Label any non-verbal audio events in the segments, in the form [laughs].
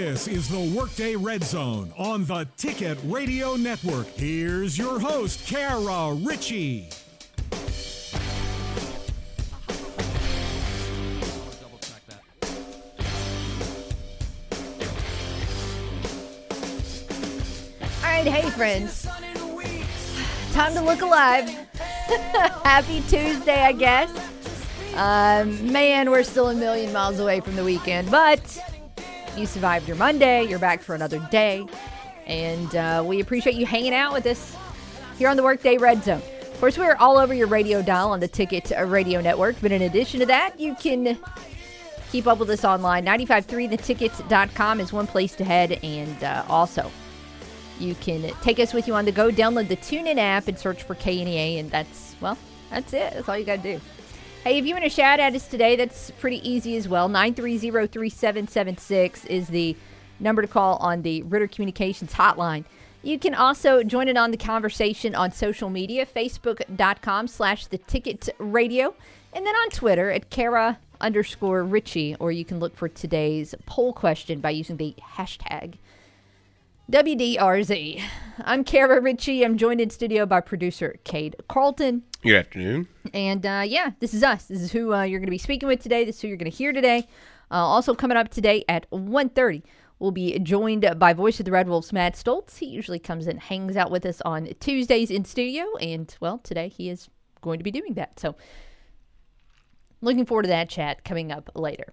This is the Workday Red Zone on the Ticket Radio Network. Here's your host, Kara Richey. All right, hey friends. Time to look alive. [laughs] Happy Tuesday, I guess. Um, man, we're still a million miles away from the weekend, but you survived your Monday. You're back for another day. And uh, we appreciate you hanging out with us here on the Workday Red Zone. Of course, we're all over your radio dial on the Ticket Radio Network. But in addition to that, you can keep up with us online. 953thetickets.com is one place to head. And uh, also, you can take us with you on the go. Download the TuneIn app and search for KNEA. And that's, well, that's it. That's all you got to do. Hey, if you want to shout at us today, that's pretty easy as well. 930-3776 is the number to call on the Ritter Communications hotline. You can also join in on the conversation on social media, facebook.com slash the ticket radio, and then on Twitter at Kara underscore Richey, or you can look for today's poll question by using the hashtag WDRZ. I'm Kara Richey. I'm joined in studio by producer Cade Carlton. Good afternoon. And uh, yeah, this is us. This is who uh, you're going to be speaking with today. This is who you're going to hear today. Uh, also coming up today at 1.30, we'll be joined by voice of the Red Wolves, Matt Stolz. He usually comes and hangs out with us on Tuesdays in studio. And, well, today he is going to be doing that. So looking forward to that chat coming up later.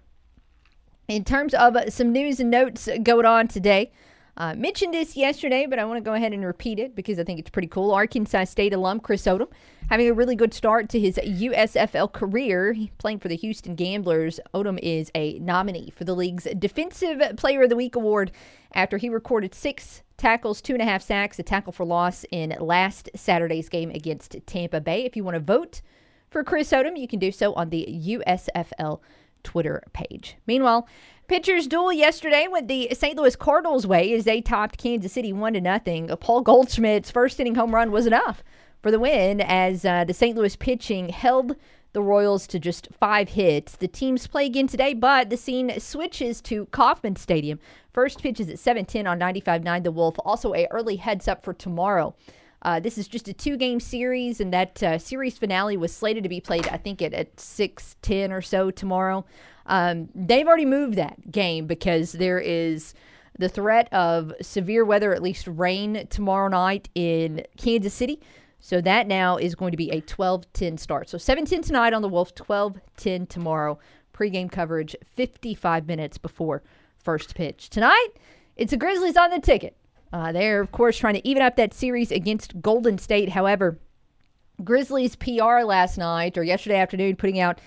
In terms of some news and notes going on today, uh, mentioned this yesterday, but I want to go ahead and repeat it because I think it's pretty cool. Arkansas State alum Chris Odom having a really good start to his USFL career. Playing for the Houston Gamblers, Odom is a nominee for the league's Defensive Player of the Week award after he recorded six tackles, two and a half sacks, a tackle for loss in last Saturday's game against Tampa Bay. If you want to vote for Chris Odom, you can do so on the USFL Twitter page. Meanwhile, Pitchers duel yesterday went the St. Louis Cardinals' way as they topped Kansas City one to nothing. Paul Goldschmidt's first inning home run was enough for the win as uh, the St. Louis pitching held the Royals to just five hits. The teams play again today, but the scene switches to Kauffman Stadium. First pitch is at 7:10 on 95.9 The Wolf. Also, a early heads up for tomorrow. Uh, this is just a two-game series, and that uh, series finale was slated to be played, I think, at, at 6:10 or so tomorrow. Um, they've already moved that game because there is the threat of severe weather, at least rain, tomorrow night in Kansas City. So that now is going to be a 12 10 start. So 7 10 tonight on the Wolf, 12 10 tomorrow. Pre-game coverage 55 minutes before first pitch. Tonight, it's the Grizzlies on the ticket. Uh, they're, of course, trying to even up that series against Golden State. However, Grizzlies PR last night or yesterday afternoon putting out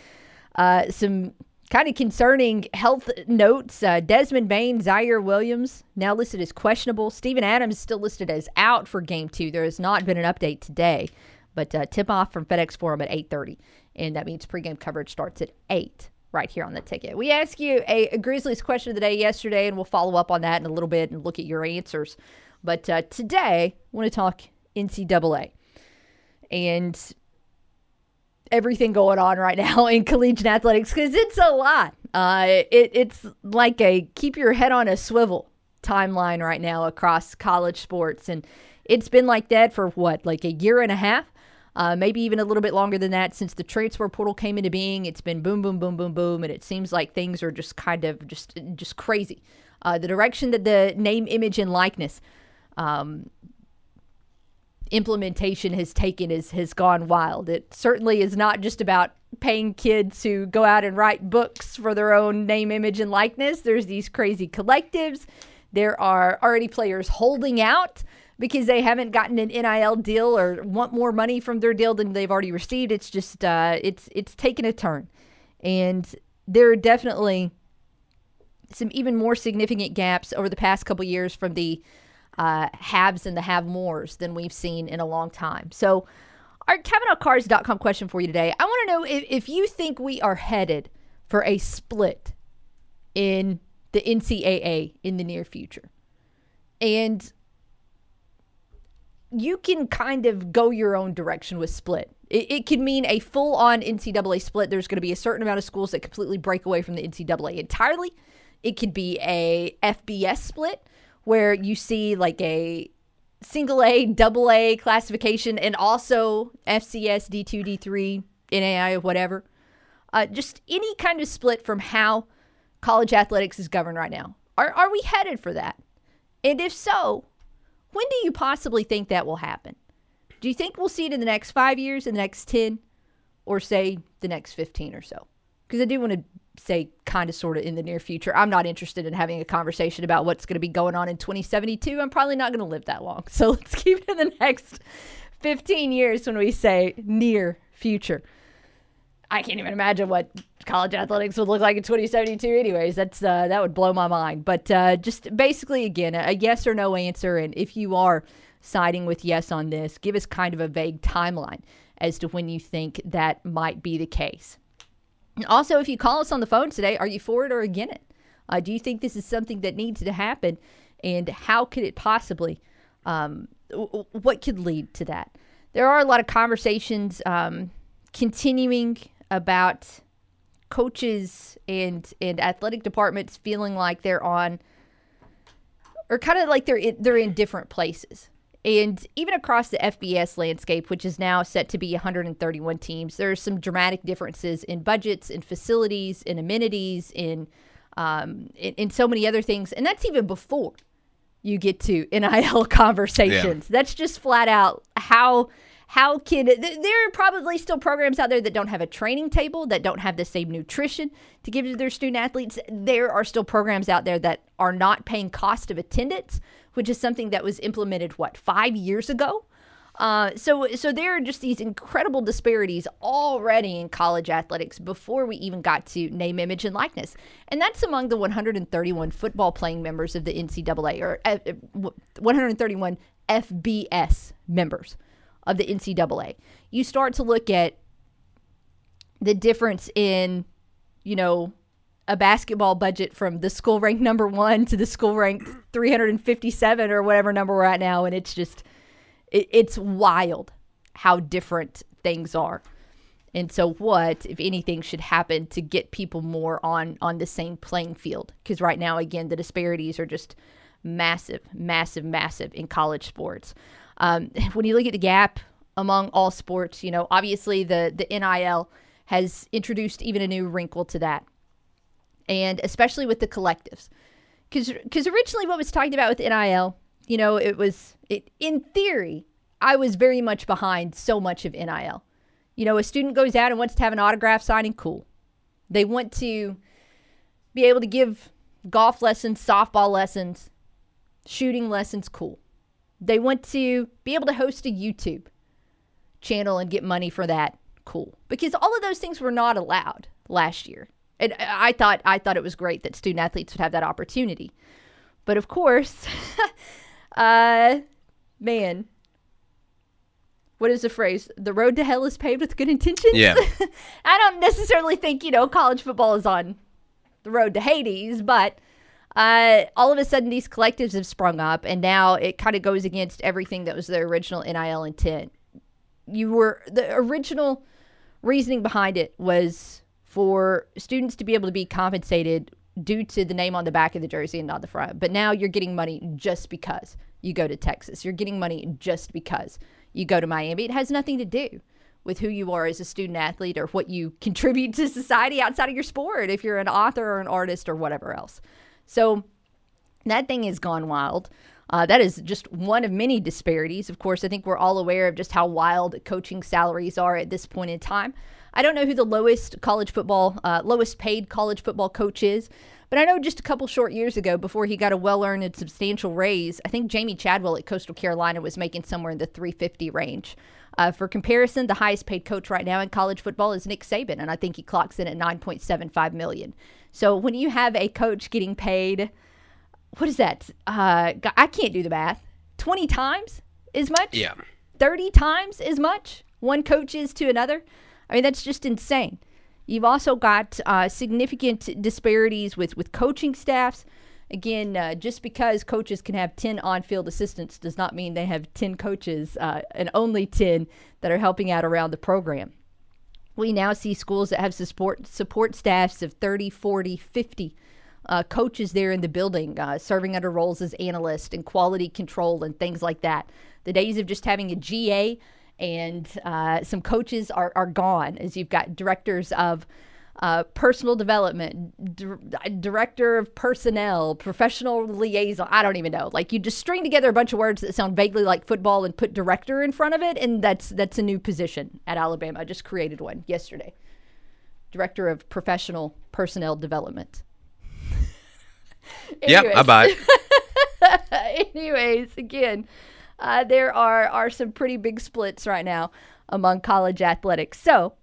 uh, some kind of concerning health notes. Uh, Desmond Bane, Ziaire Williams now listed as questionable. Steven Adams still listed as out for Game Two. There has not been an update today, but uh, tip off from FedEx Forum at 8:30, and that means pregame coverage starts at eight right here on the ticket. We asked you a, a, Grizzlies question of the day yesterday, and we'll follow up on that in a little bit and look at your answers. But uh, today, I want to talk NCAA. And everything going on right [laughs] now in collegiate athletics because it's a lot. Uh, it, it's like a keep your head on a swivel timeline right now across college sports. And it's been like that for what, like a year and a half? Uh, maybe even a little bit longer than that since the transfer portal came into being. It's been boom, boom, boom, boom, boom, and it seems like things are just kind of just just crazy. Uh, the direction that the name, image, and likeness um, implementation has taken is has gone wild. It certainly is not just about paying kids to go out and write books for their own name, image, and likeness. There's these crazy collectives. There are already players holding out because they haven't gotten an NIL deal or want more money from their deal than they've already received. It's just uh, it's it's taken a turn, and there are definitely some even more significant gaps over the past couple years from the uh, haves and the have mores than we've seen in a long time. So, our CavenaughCars.com question for you today I want to know if, if you think we are headed for a split in the NCAA in the near future. And you can kind of go your own direction with split. It, it could mean a full on NCAA split. There's going to be a certain amount of schools that completely break away from the NCAA entirely it could be a FBS split where you see like a single A, double A classification, and also FCS, D2, D3, NAI, whatever. Uh, just any kind of split from how college athletics is governed right now. Are, are we headed for that? And if so, when do you possibly think that will happen? Do you think we'll see it in the next five years, in the next 10, or say the next 15 or so? Because I do want to say kind of sort of in the near future. I'm not interested in having a conversation about what's going to be going on in 2072. I'm probably not going to live that long. [laughs] So let's keep it in the next 15 years when we say near future. I can't even imagine what college athletics would look like in 2072 anyways that's uh, that would blow my mind but uh, just basically again a yes or no answer and if you are siding with yes on this give us kind of a vague timeline as to when you think that might be the case also, if you call us on the phone today, are you for it or against it? Uh, do you think this is something that needs to happen? And how could it possibly, um, w- what could lead to that? There are a lot of conversations um, continuing about coaches and, and athletic departments feeling like they're on, or kind of like they're in, they're in different places. And even across the FBS landscape, which is now set to be 131 teams, there are some dramatic differences in budgets, in facilities, in amenities, in, um, in, in so many other things. And that's even before you get to NIL [laughs] conversations. Yeah. That's just flat out how how can there are probably still programs out there that don't have a training table that don't have the same nutrition to give to their student athletes. There are still programs out there that are not paying cost of attendance which is something that was implemented what five years ago. Uh, so, so there are just these incredible disparities already in college athletics before we even got to name, image, and likeness, and that's among the 131 football playing members of the NCAA or uh, 131 FBS members of the NCAA. You start to look at the difference in, you know, a basketball budget from the school ranked [laughs] number one to the school ranked 357 or whatever number we're at now. And it's just, it, it's wild how different things are. And so, what, if anything, should happen to get people more on on the same playing field? Because right now, again, the disparities are just massive, massive, massive in college sports. Um, [laughs] when you look at the gap among all sports, you know, obviously the the NIL has introduced even a new wrinkle to that and especially with the collectives. Because originally, what was talked about with NIL, you know, it was, it, in theory, I was very much behind so much of NIL. You know, a student goes out and wants to have an autograph signing, cool. They want to be able to give golf lessons, softball lessons, shooting lessons, cool. They want to be able to host a YouTube channel and get money for that, cool. Because all of those things were not allowed last year. And I thought I thought it was great that student athletes would have that opportunity. But of course, [laughs] uh, man, what is the phrase? The road to hell is paved with good intentions. Yeah. [laughs] I don't necessarily think you know college football is on the road to Hades, but uh, all of a sudden these collectives have sprung up, and now it kind of goes against everything that was the original NIL intent. You were the original reasoning behind it was for students to be able to be compensated due to the name on the back of the jersey and not the front. But now you're getting money just because you go to Texas. You're getting money just because you go to Miami. It has nothing to do with who you are as a student athlete or what you contribute to society outside of your sport, if you're an author or an artist or whatever else. So that thing has gone wild. Uh, that is just one of many disparities. Of course, I think we're all aware of just how wild coaching salaries are at this point in time. I don't know who the lowest college football, uh, lowest paid college football coach is, but I know just a couple short years ago, before he got a well earned and substantial raise, I think Jamey Chadwell at Coastal Carolina was making somewhere in the 350 range. Uh, for comparison, the highest paid coach right now in college football is Nick Saban, and I think he clocks in at 9.75 million. So when you have a coach getting paid, what is that? Uh, I can't do the math. 20 times as much? Yeah. 30 times as much one coach is to another? I mean, that's just insane. You've also got uh, significant disparities with, with coaching staffs. Again, uh, just because coaches can have 10 on field assistants does not mean they have 10 coaches uh, and only 10 that are helping out around the program. We now see schools that have support, support staffs of 30, 40, 50 uh, coaches there in the building, uh, serving under roles as analyst and quality control and things like that. The days of just having a GA and uh, some coaches are, are gone, as you've got directors of uh, personal development, di- director of personnel, professional liaison. I don't even know. Like you just string together a bunch of words that sound vaguely like football and put director in front of it, and that's that's a new position at Alabama. I just created one yesterday. Director of Professional Personnel Development. [laughs] yep, I buy. [laughs] Anyways, again, uh, there are are some pretty big splits right now among college athletics. So,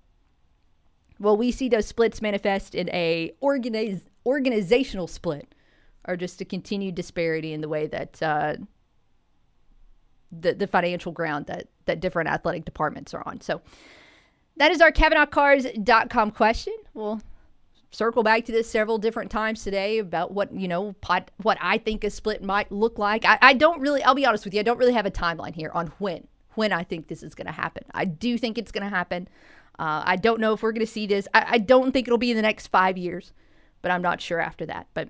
will we see those splits manifest in a organizational split, or just a continued disparity in the way that uh, the the financial ground that that different athletic departments are on? So. That is our CavenaughCars.com question. We'll circle back to this several different times today about what you know pot, what I think a split might look like. I, I don't really. I'll be honest with you. I don't really have a timeline here on when when I think this is going to happen. I do think it's going to happen. Uh, I don't know if we're going to see this. I, I don't think it'll be in the next five years, but I'm not sure after that. But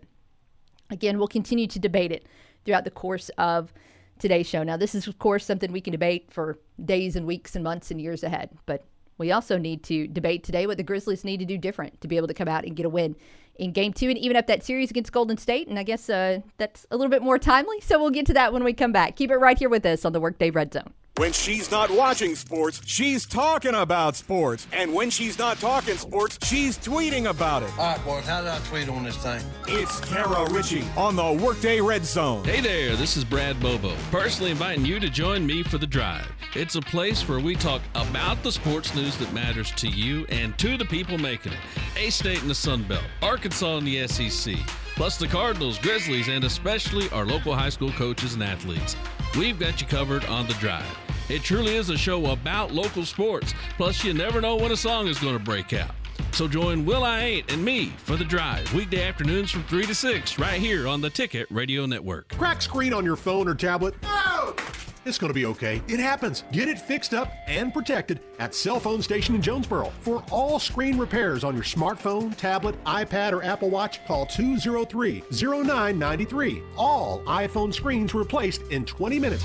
again, we'll continue to debate it throughout the course of today's show. Now, this is of course something we can debate for days and weeks and months and years ahead, but we also need to debate today what the Grizzlies need to do different to be able to come out and get a win in game two and even up that series against Golden State. And I guess uh, that's a little bit more timely. So we'll get to that when we come back. Keep it right here with us on the Workday Red Zone. When she's not watching sports, she's talking about sports. And when she's not talking sports, she's tweeting about it. All right, boys, how did I tweet on this thing? It's Kara Richey on the Workday Red Zone. Hey there, this is Brad Bobo, personally inviting you to join me for The Drive. It's a place where we talk about the sports news that matters to you and to the people making it. A State in the Sun Belt, Arkansas in the SEC, plus the Cardinals, Grizzlies, and especially our local high school coaches and athletes. We've got you covered on The Drive. It truly is a show about local sports. Plus, you never know when a song is going to break out. So join Will I Ain't and me for the drive weekday afternoons from 3 to 6 right here on the Ticket Radio Network. Crack screen on your phone or tablet? No! It's going to be okay. It happens. Get it fixed up and protected at Cell Phone Station in Jonesboro. For all screen repairs on your smartphone, tablet, iPad, or Apple Watch, call 203 0993. All iPhone screens replaced in 20 minutes.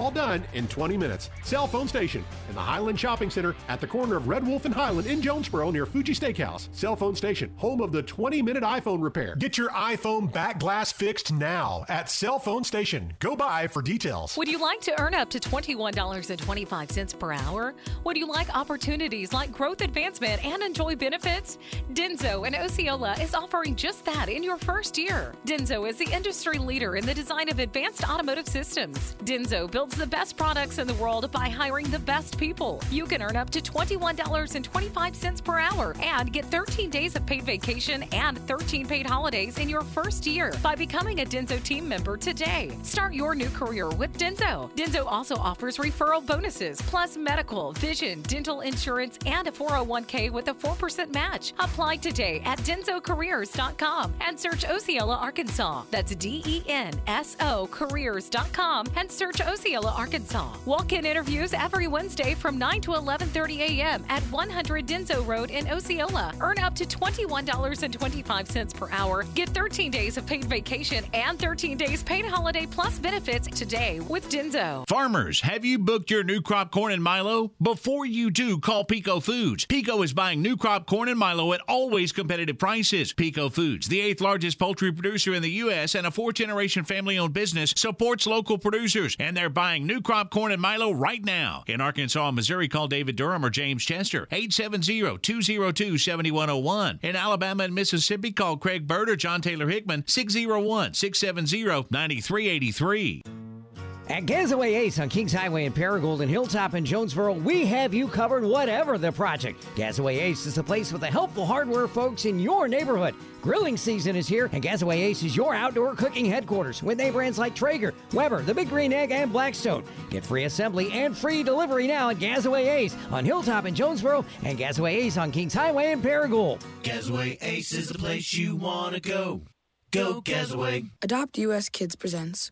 done in 20 minutes. Cell Phone Station in the Highland Shopping Center at the corner of Red Wolf and Highland in Jonesboro near Fuji Steakhouse. Cell Phone Station, home of the 20 minute iPhone repair. Get your iPhone back glass fixed now at Cell Phone Station. Go by for details. Would you like to earn up to $21.25 per hour? Would you like opportunities like growth advancement and enjoy benefits? Denso and Osceola is offering just that in your first year. Denso is the industry leader in the design of advanced automotive systems. Denso builds the best products in the world by hiring the best people. You can earn up to $21.25 per hour and get 13 days of paid vacation and 13 paid holidays in your first year by becoming a Denso team member today. Start your new career with Denso. Denso also offers referral bonuses, plus medical, vision, dental insurance, and a 401k with a 4% match. Apply today at densocareers.com and search Osceola, Arkansas. That's D E N S O careers.com and search Osceola, Arkansas. Walk-in interviews every Wednesday from 9 to 11:30 a.m. at 100 Denso Road in Osceola. Earn up to $21.25 per hour. Get 13 days of paid vacation and 13 days paid holiday plus benefits today with Denso. Farmers, have you booked your new crop corn and Milo? Before you do, call Peco Foods. Peco is buying new crop corn and Milo at always competitive prices. Peco Foods, the eighth largest poultry producer in the U.S. and a fourth generation family owned business, supports local producers, and they're buying new crop corn and Milo right now. In Arkansas and Missouri, call David Durham or James Chester, 870 202 7101. In Alabama and Mississippi, call Craig Bird or John Taylor Hickman, 601 670 9383. At Gazaway Ace on Kings Highway in Paragould and Hilltop in Jonesboro, we have you covered whatever the project. Gazaway Ace is the place with the helpful hardware folks in your neighborhood. Grilling season is here, and Gazaway Ace is your outdoor cooking headquarters with name brands like Traeger, Weber, The Big Green Egg, and Blackstone. Get free assembly and free delivery now at Gazaway Ace on Hilltop in Jonesboro and Gazaway Ace on Kings Highway in Paragould. Gazaway Ace is the place you want to go. Go Gazaway. Adopt US Kids presents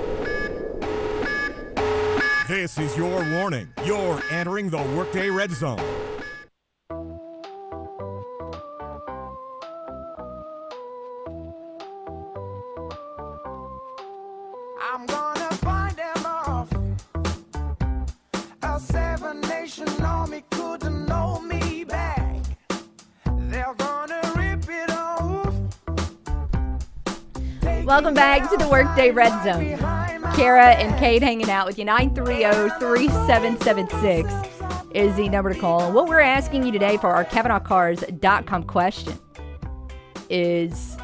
This is your warning. You're entering the Workday Red Zone. I'm gonna find them off. A seven nation army couldn't know me back. They're gonna rip it off. Welcome back to the Workday Red Zone. Kara and Cade hanging out with you. 930-3776 is the number to call. And what we're asking you today for our CavenaughCars.com question is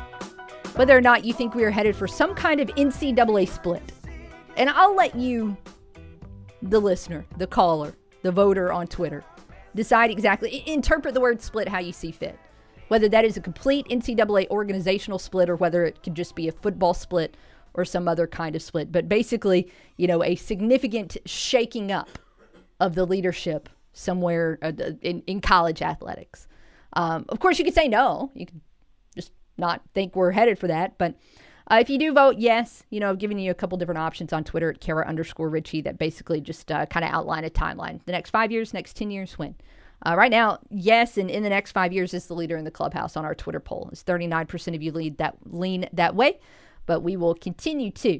whether or not you think we are headed for some kind of NCAA split. And I'll let you, the listener, the caller, the voter on Twitter, decide exactly, interpret the word split how you see fit. Whether that is a complete NCAA organizational split or whether it could just be a football split or some other kind of split. But basically, you know, a significant shaking up of the leadership somewhere uh, in, in college athletics. Um, of course, you could say no. You could just not think we're headed for that. But uh, if you do vote yes, you know, I've given you a couple different options on Twitter at Kara underscore Richey that basically just uh, kind of outline a timeline. The next five years, next 10 years, when. Uh, right now, yes, and in the next five years is the leader in the clubhouse on our Twitter poll. It's 39% of you lead that lean that way, but we will continue to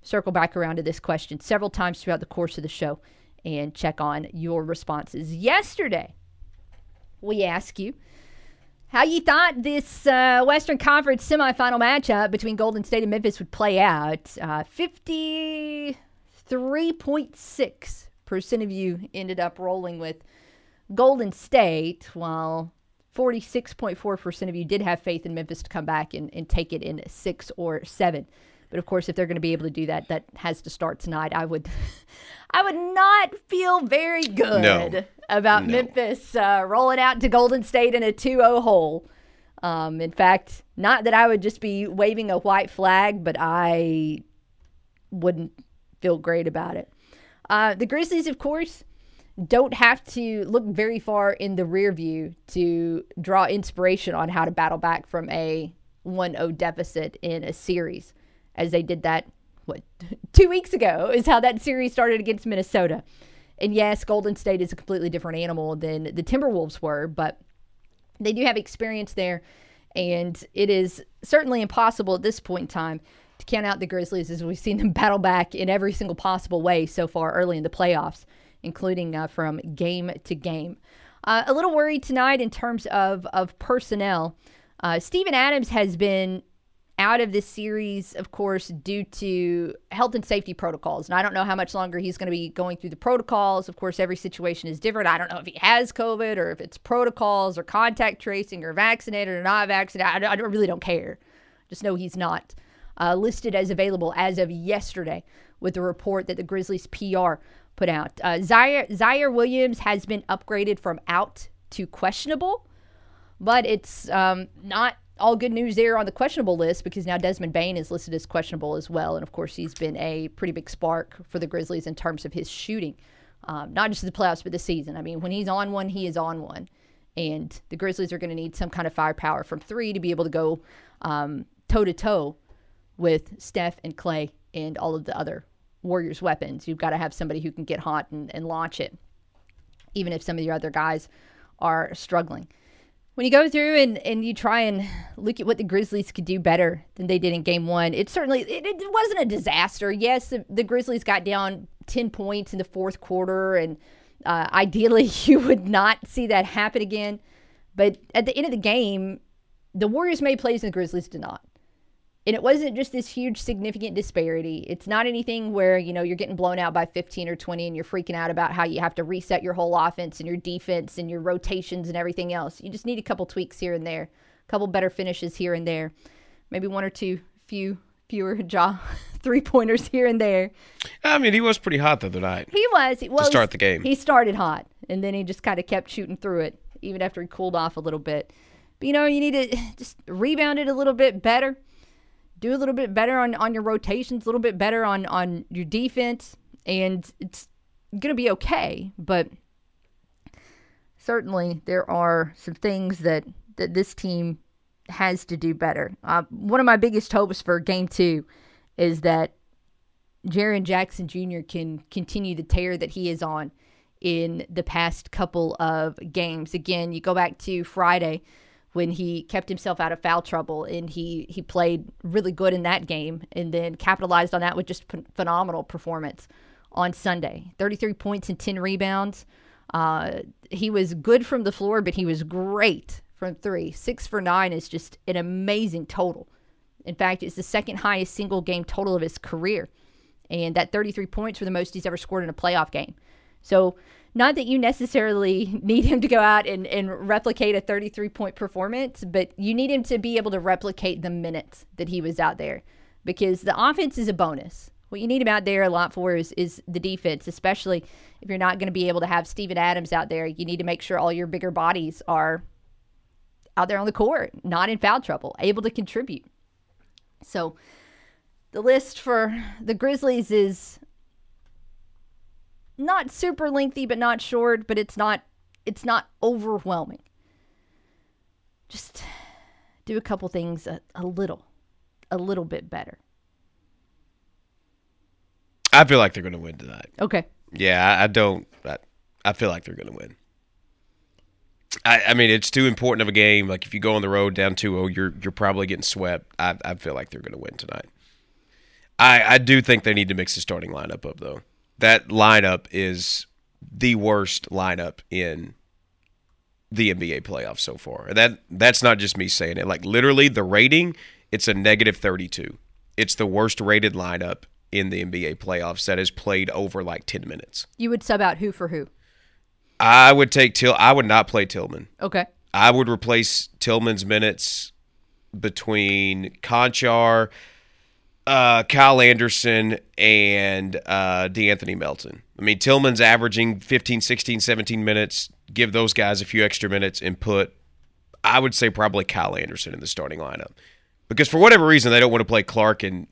circle back around to this question several times throughout the course of the show and check on your responses. Yesterday, we asked you how you thought this uh, Western Conference semifinal matchup between Golden State and Memphis would play out. Uh, 53.6% of you ended up rolling with Golden State, while 46.4% of you did have faith in Memphis to come back and, and take it in six or seven. But of course, if they're going to be able to do that, that has to start tonight. I would, [laughs] I would not feel very good No. about No. Memphis uh, rolling out to Golden State in a 2-0 hole. Um, in fact, not that I would just be waving a white flag, but I wouldn't feel great about it. Uh, the Grizzlies, of course, don't have to look very far in the rear view to draw inspiration on how to battle back from a 1-0 deficit in a series, as they did that what [laughs] two weeks ago is how that series started against Minnesota. And yes, Golden State is a completely different animal than the Timberwolves were, but they do have experience there, and it is certainly impossible at this point in time to count out the Grizzlies as we've seen them [laughs] battle back in every single possible way so far early in the playoffs, including uh, from game to game. Uh, a little worried tonight in terms of of personnel. Uh, Steven Adams has been out of this series, of course, due to health and safety protocols. And I don't know how much longer he's going to be going through the protocols. Of course, every situation is different. I don't know if he has COVID or if it's protocols or contact tracing or vaccinated or not vaccinated. I, I really don't care. Just know he's not uh, listed as available as of yesterday with the report that the Grizzlies PR put out. Uh, Ziaire, Ziaire Williams has been upgraded from out to questionable but it's um, not all good news there on the questionable list because now Desmond Bane is listed as questionable as well. And of course, he's been a pretty big spark for the Grizzlies in terms of his shooting, um, not just the playoffs, but the season. I mean, when he's on one, he is on one. And the Grizzlies are going to need some kind of firepower from three to be able to go toe to toe with Steph and Klay and all of the other Warriors' weapons. You've got to have somebody who can get hot and, and launch it, even if some of your other guys are struggling when you go through and, and you try and look at what the Grizzlies could do better than they did in game one, it certainly it, it wasn't a disaster. Yes, the, the Grizzlies got down 10 points in the fourth quarter. And uh, ideally, [laughs] you would not see that happen again. But at the end of the game, the Warriors made plays and the Grizzlies did not. And it wasn't just this huge significant disparity. It's not anything where, you know, you're getting blown out by 15 or 20 and you're freaking out about how you have to reset your whole offense and your defense and your rotations and everything else. You just need a couple tweaks here and there, a couple better finishes here and there. Maybe one or two few fewer [laughs] jaw [laughs] three pointers here and there. I mean, he was pretty hot the other night. He was. He, well, to start the game. He started hot and then he just kind of kept shooting through it even after he cooled off a little bit. But you know, you need to [sighs] just rebound it a little bit better do a little bit better on, on your rotations, a little bit better on, on your defense, and it's going to be okay. But certainly there are some things that, that this team has to do better. Uh, one of my biggest hopes for game two is that Jaren Jackson Jr. can continue the tear that he is on in the past couple of games. Again, you go back to Friday when he kept himself out of foul trouble and he he played really good in that game and then capitalized on that with just p- phenomenal performance on Sunday. 33 points and 10 rebounds. Uh, he was good from the floor, but he was great from three. Six for nine is just an amazing total. In fact, it's the second highest single game total of his career. And that 33 points were the most he's ever scored in a playoff game. So not that you necessarily [laughs] need him to go out and, and replicate a 33 point performance, but you need him to be able to replicate the minutes that he was out there because the offense is a bonus. What you need him out there a lot for is, is the defense, especially if you're not going to be able to have Steven Adams out there. You need to make sure all your bigger bodies are out there on the court, not in foul trouble, able to contribute. So the list for the Grizzlies is not super lengthy but not short but it's not it's not overwhelming just do a couple things a, a little a little bit better I feel like they're going to win tonight. okay Yeah, I, I don't. I, I feel like they're going to win. I, I mean, it's too important of a game. Like if you go on the road down 2-0, you're you're probably getting swept. I, I feel like they're going to win tonight. I I do think they need to mix the starting lineup up though. That lineup is the worst lineup in the NBA playoffs so far. And that that's not just me saying it. Like literally the rating, it's a negative 32. It's the worst rated lineup in the NBA playoffs that has played over like 10 minutes. you would sub out who for who I would take Till I would not play Tillman. okay I would replace Tillman's minutes between Konchar, uh, Kyle Anderson, and uh, De'Anthony Melton. I mean, Tillman's averaging 15, 16, 17 minutes. Give those guys a few extra minutes and put, I would say, probably Kyle Anderson in the starting lineup. Because for whatever reason, they don't want to play Clark and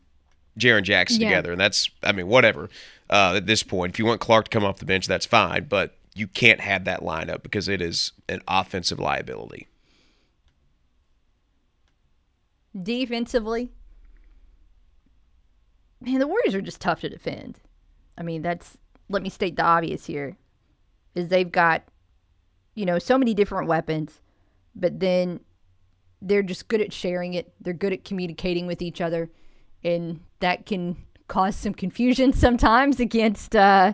Jaren Jackson Yeah. together. And that's, I mean, whatever uh, at this point. If you want Clark to come off the bench, that's fine. But you can't have that lineup because it is an offensive liability. defensively man the warriors are just tough to defend. I mean that's let me state the obvious here is they've got you know so many different weapons but then they're just good at sharing it. They're good at communicating with each other and that can cause some confusion [laughs] sometimes against uh,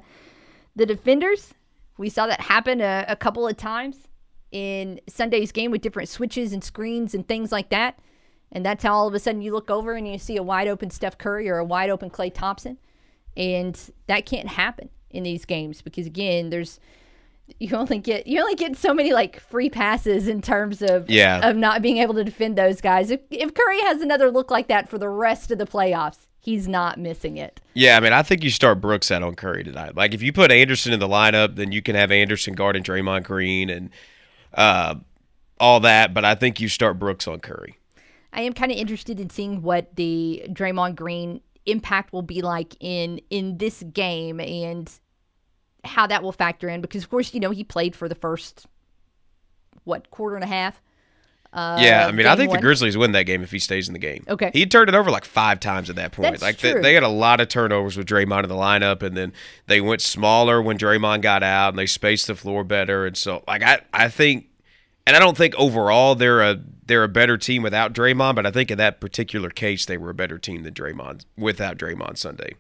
the defenders. We saw that happen a, a couple of times in sunday's game with different switches and screens and things like that and that's how all of a sudden you look over and you see a wide open Steph Curry or a wide open Klay Thompson. And that can't happen in these games because again, there's [laughs] you only get you only get so many like free passes in terms of Yeah. of not being able to defend those guys. If if Curry has another look like that for the rest of the playoffs, he's not missing it. Yeah, I mean, I think you start Brooks out on Curry tonight. Like, if you put Anderson in the lineup, then you can have Anderson guarding Draymond Green and uh, all that. But I think you start Brooks on Curry. I am kind of interested in seeing what the Draymond Green impact will be like in in this game and how that will factor in because of course you know he played for the first what quarter and a half. Uh, yeah, I mean, I think one. the Grizzlies win that game if he stays in the game. Okay. he turned it over like five times at that point. That's like they, had a lot of turnovers with Draymond in the lineup, and then they went smaller when Draymond got out, and they spaced the floor better. And so, like, I I think, and I don't think overall they're a they're a better team without Draymond, but I think in that particular case they were a better team than Draymond without Draymond Sunday.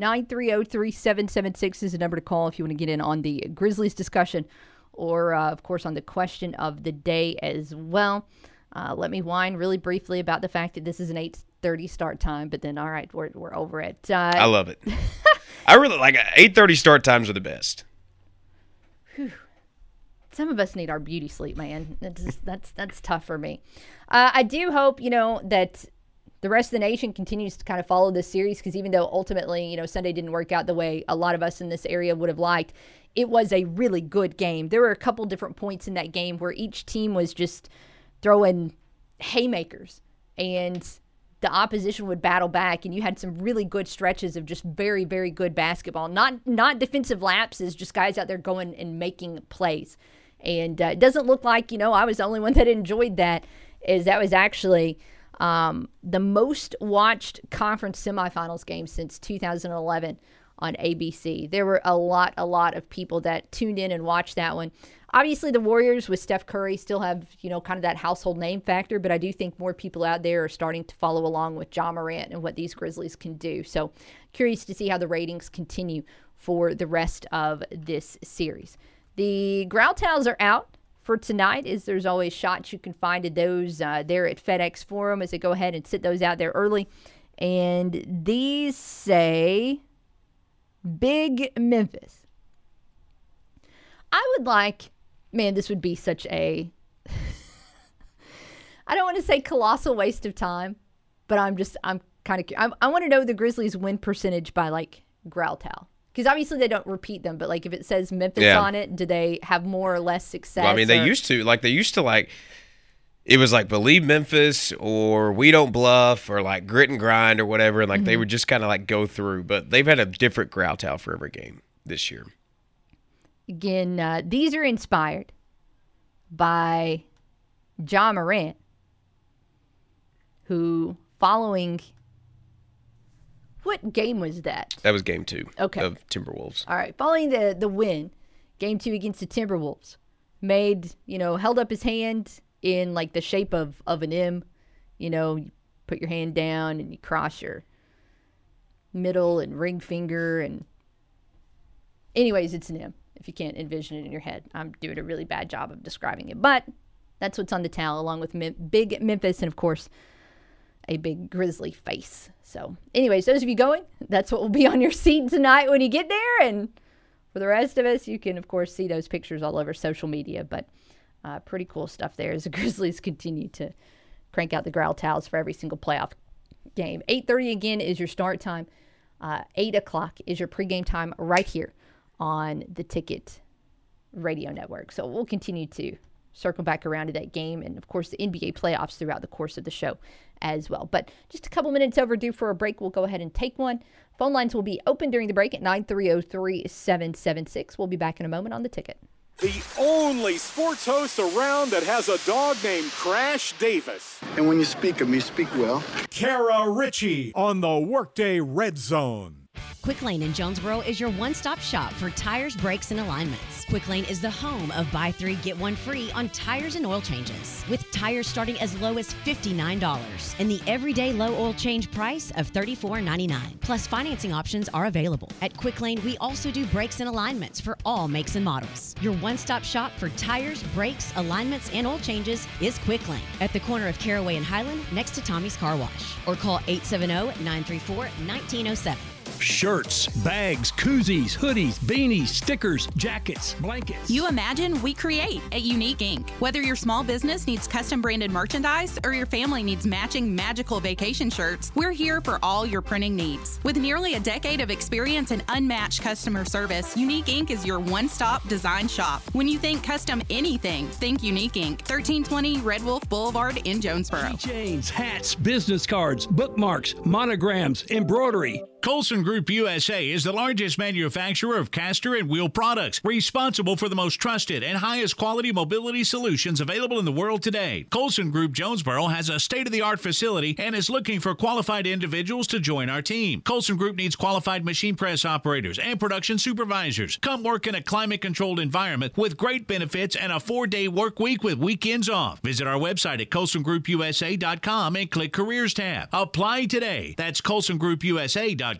930-3776 is the number to call if you want to get in on the Grizzlies discussion or, uh, of course, on the question of the day as well. Uh, let me whine really briefly about the fact that this is an 8.30 start time, but then, all right, we're, we're over it. Uh, I love it. I really like eight thirty start times are the best. [laughs] some of us need our beauty sleep, man. That's that's that's tough for me. Uh, I do hope you know that the rest of the nation continues to kind of follow this series because even though ultimately you know Sunday didn't work out the way a lot of us in this area would have liked, it was a really good game. There were a couple different points in that game where each team was just throwing haymakers and the opposition would battle back and you had some really good stretches of just very very good basketball not not defensive lapses just guys out there going and making plays and uh, it doesn't look like you know i was the only one that enjoyed that is that was actually um, the most watched conference semifinals game since 2011 on abc there were a lot a lot of people that tuned in and watched that one obviously the Warriors with Steph Curry still have, you know, kind of that household name factor, but I do think more people out there are starting to follow along with Ja Morant and what these Grizzlies can do. So curious to see how the ratings continue for the rest of this series. The Growl Towels are out for tonight is there's always shots you can find of those uh, there at FedEx Forum as they go ahead and sit those out there early. And these say Big Memphis. I would like man, this would be such a [laughs] I don't want to say colossal waste of time, but I'm just I'm kind of I, I want to know the Grizzlies win percentage by like Growl Towel. Because obviously they don't repeat them, but like if it says Memphis Yeah. on it, do they have more or less success? Well, I mean, they used to like they used to like it was like believe Memphis or we don't bluff or like grit and grind or whatever, and like they Mhm. would just kind of like go through. But they've had a different growl towel for every game this year. Again, uh, these are inspired by Ja Morant, who following what game was that? That was game two Okay. of Timberwolves. All right, following the the win, game two against the Timberwolves, made you know held up his hand in like the shape of of an M. You know, you put your hand down and you cross your middle and ring finger, and anyways, it's an M. If you can't envision it in your head, I'm doing a really bad job of describing it, but that's what's on the towel, along with Mem- big Memphis and of course a big grizzly face. So, anyways, those of you going, that's what will be on your seat tonight when you get there. And for the rest of us, you can, of course, see those pictures all over social media. But uh, pretty cool stuff there as the [laughs] Grizzlies continue to crank out the growl towels for every single playoff game. 8.30 again is your start time. Uh, 8 o'clock is your pregame time right here on the Ticket Radio Network. So we'll continue to circle back around to that game and, of course, the NBA playoffs throughout the course of the show as well. But just a couple minutes overdue for a break. We'll go ahead and take one. Phone lines will be open during the break at 930 3776. We'll be back in a moment on the ticket. The only sports host around that has a dog named Crash Davis. And when you speak of me, speak well. Kara Richey on the Workday Red Zone. Quick Lane in Jonesboro is your one stop shop for tires, brakes, and alignments. Quick Lane is the home of buy three, get one free on tires and oil changes, with tires starting as low as $59 and the everyday low oil change price of $34.99. Plus, financing options are available. At Quick Lane, we also do brakes and alignments for all makes and models. Your one stop shop for tires, brakes, alignments, and oil changes is Quick Lane at the corner of Caraway and Highland next to Tommy's Car Wash. Or call 870 934 1907. Shirts, bags, koozies, hoodies, beanies, stickers, jackets, blankets. You imagine, we create at Unique Ink. Whether your small business needs custom branded merchandise or your family needs matching magical vacation shirts, we're here for all your printing needs. With nearly a decade of experience and unmatched customer service, Unique Ink is your one stop design shop. When you think custom anything, think Unique Ink. 1320 Red Wolf Boulevard in Jonesboro. Keychains, hats, business cards, bookmarks, monograms, embroidery. Colson Group USA is the largest manufacturer of caster and wheel products, responsible for the most trusted and highest quality mobility solutions available in the world today. Colson Group Jonesboro has a state of the art facility and is looking for qualified individuals to join our team. Colson Group needs qualified machine press operators and production supervisors. Come work in a climate controlled environment with great benefits and a four day work week with weekends off. Visit our website at colsongroupusa.com and click careers tab. Apply today. That's colsongroupusa.com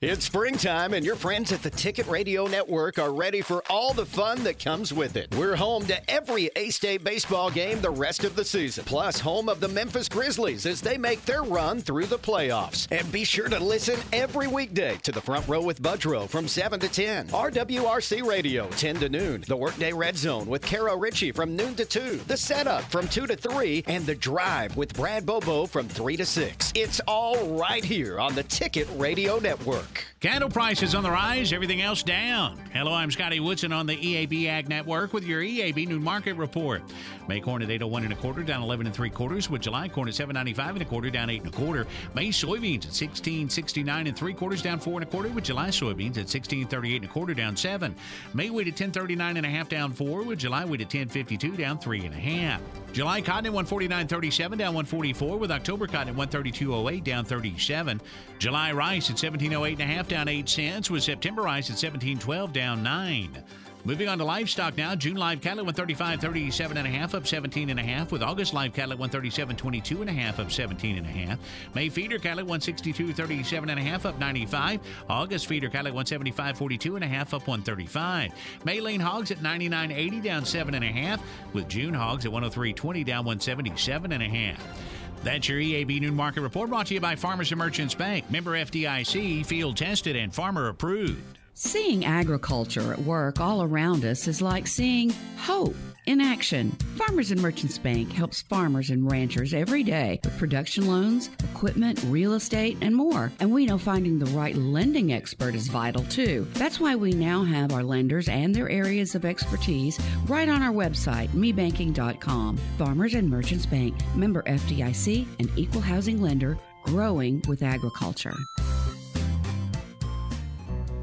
It's springtime, and your friends at the Ticket Radio Network are ready for all the fun that comes with it. We're home to every A State baseball game the rest of the season, plus home of the Memphis Grizzlies as they make their run through the playoffs. And be sure to listen every weekday to the front row with Budrow from 7 to 10. RWRC Radio, 10 to noon. The Workday Red Zone with Kara Richey from noon to 2. The Setup from 2 to 3. And The Drive with Brad Bobo from 3 to 6. It's all right here on the Ticket Radio Network. Cattle prices on the rise, everything else down. Hello, I'm Scotty Woodson on the EAB Ag Network with your EAB Noon Market Report. May corn at 801 and a quarter, down 11 and three quarters. With July corn at 795 and a quarter, down eight and a quarter. May soybeans at 1669 and three quarters, down four and a quarter. With July soybeans at 1638 and a quarter, down seven. May wheat at 1039 and a half, down four. With July wheat at 1052, down three and a half. July cotton at 149.37, down 144. With October cotton at 132.08, down 37. July rice at 1708 and a half, down eight cents. With September rice at 1712, down nine. Moving on to livestock now. June live cattle at 135, 37 and a half, up 17 and a half. With August live cattle at 137, 22 and a half, up 17 and a half. May feeder cattle at 162, 37 and a half, up 95. August feeder cattle at 175, 42 and a half, up 135. May lean hogs at 99.80, down seven and a half. With June hogs at 103.20, down 177 and a half. That's your EAB Noon Market Report brought to you by Farmers and Merchants Bank. Member FDIC, field tested and farmer approved. Seeing agriculture at work all around us is like seeing hope in action. Farmers and Merchants Bank helps farmers and ranchers every day with production loans, equipment, real estate, and more. And we know finding the right lending expert is vital too. That's why we now have our lenders and their areas of expertise right on our website, mebanking.com. Farmers and Merchants Bank, member FDIC, and equal housing lender, growing with agriculture.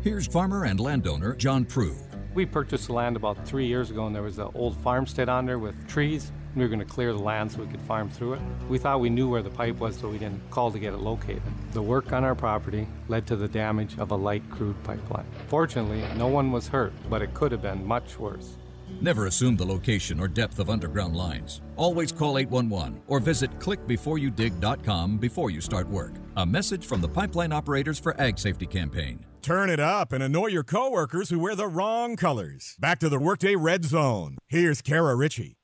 Here's farmer and landowner John Prue. We purchased the land about three years ago, and there was an old farmstead on there with trees. We were going to clear the land so we could farm through it. We thought we knew where the pipe was, so we didn't call to get it located. The work on our property led to the damage of a light crude pipeline. Fortunately, no one was hurt, but it could have been much worse. Never assume the location or depth of underground lines. Always call 811 or visit clickbeforeyoudig.com before you start work. A message from the Pipeline Operators for Ag Safety Campaign. Turn it up and annoy your coworkers who wear the wrong colors. Back to the Workday Red Zone. Here's Kara Richey.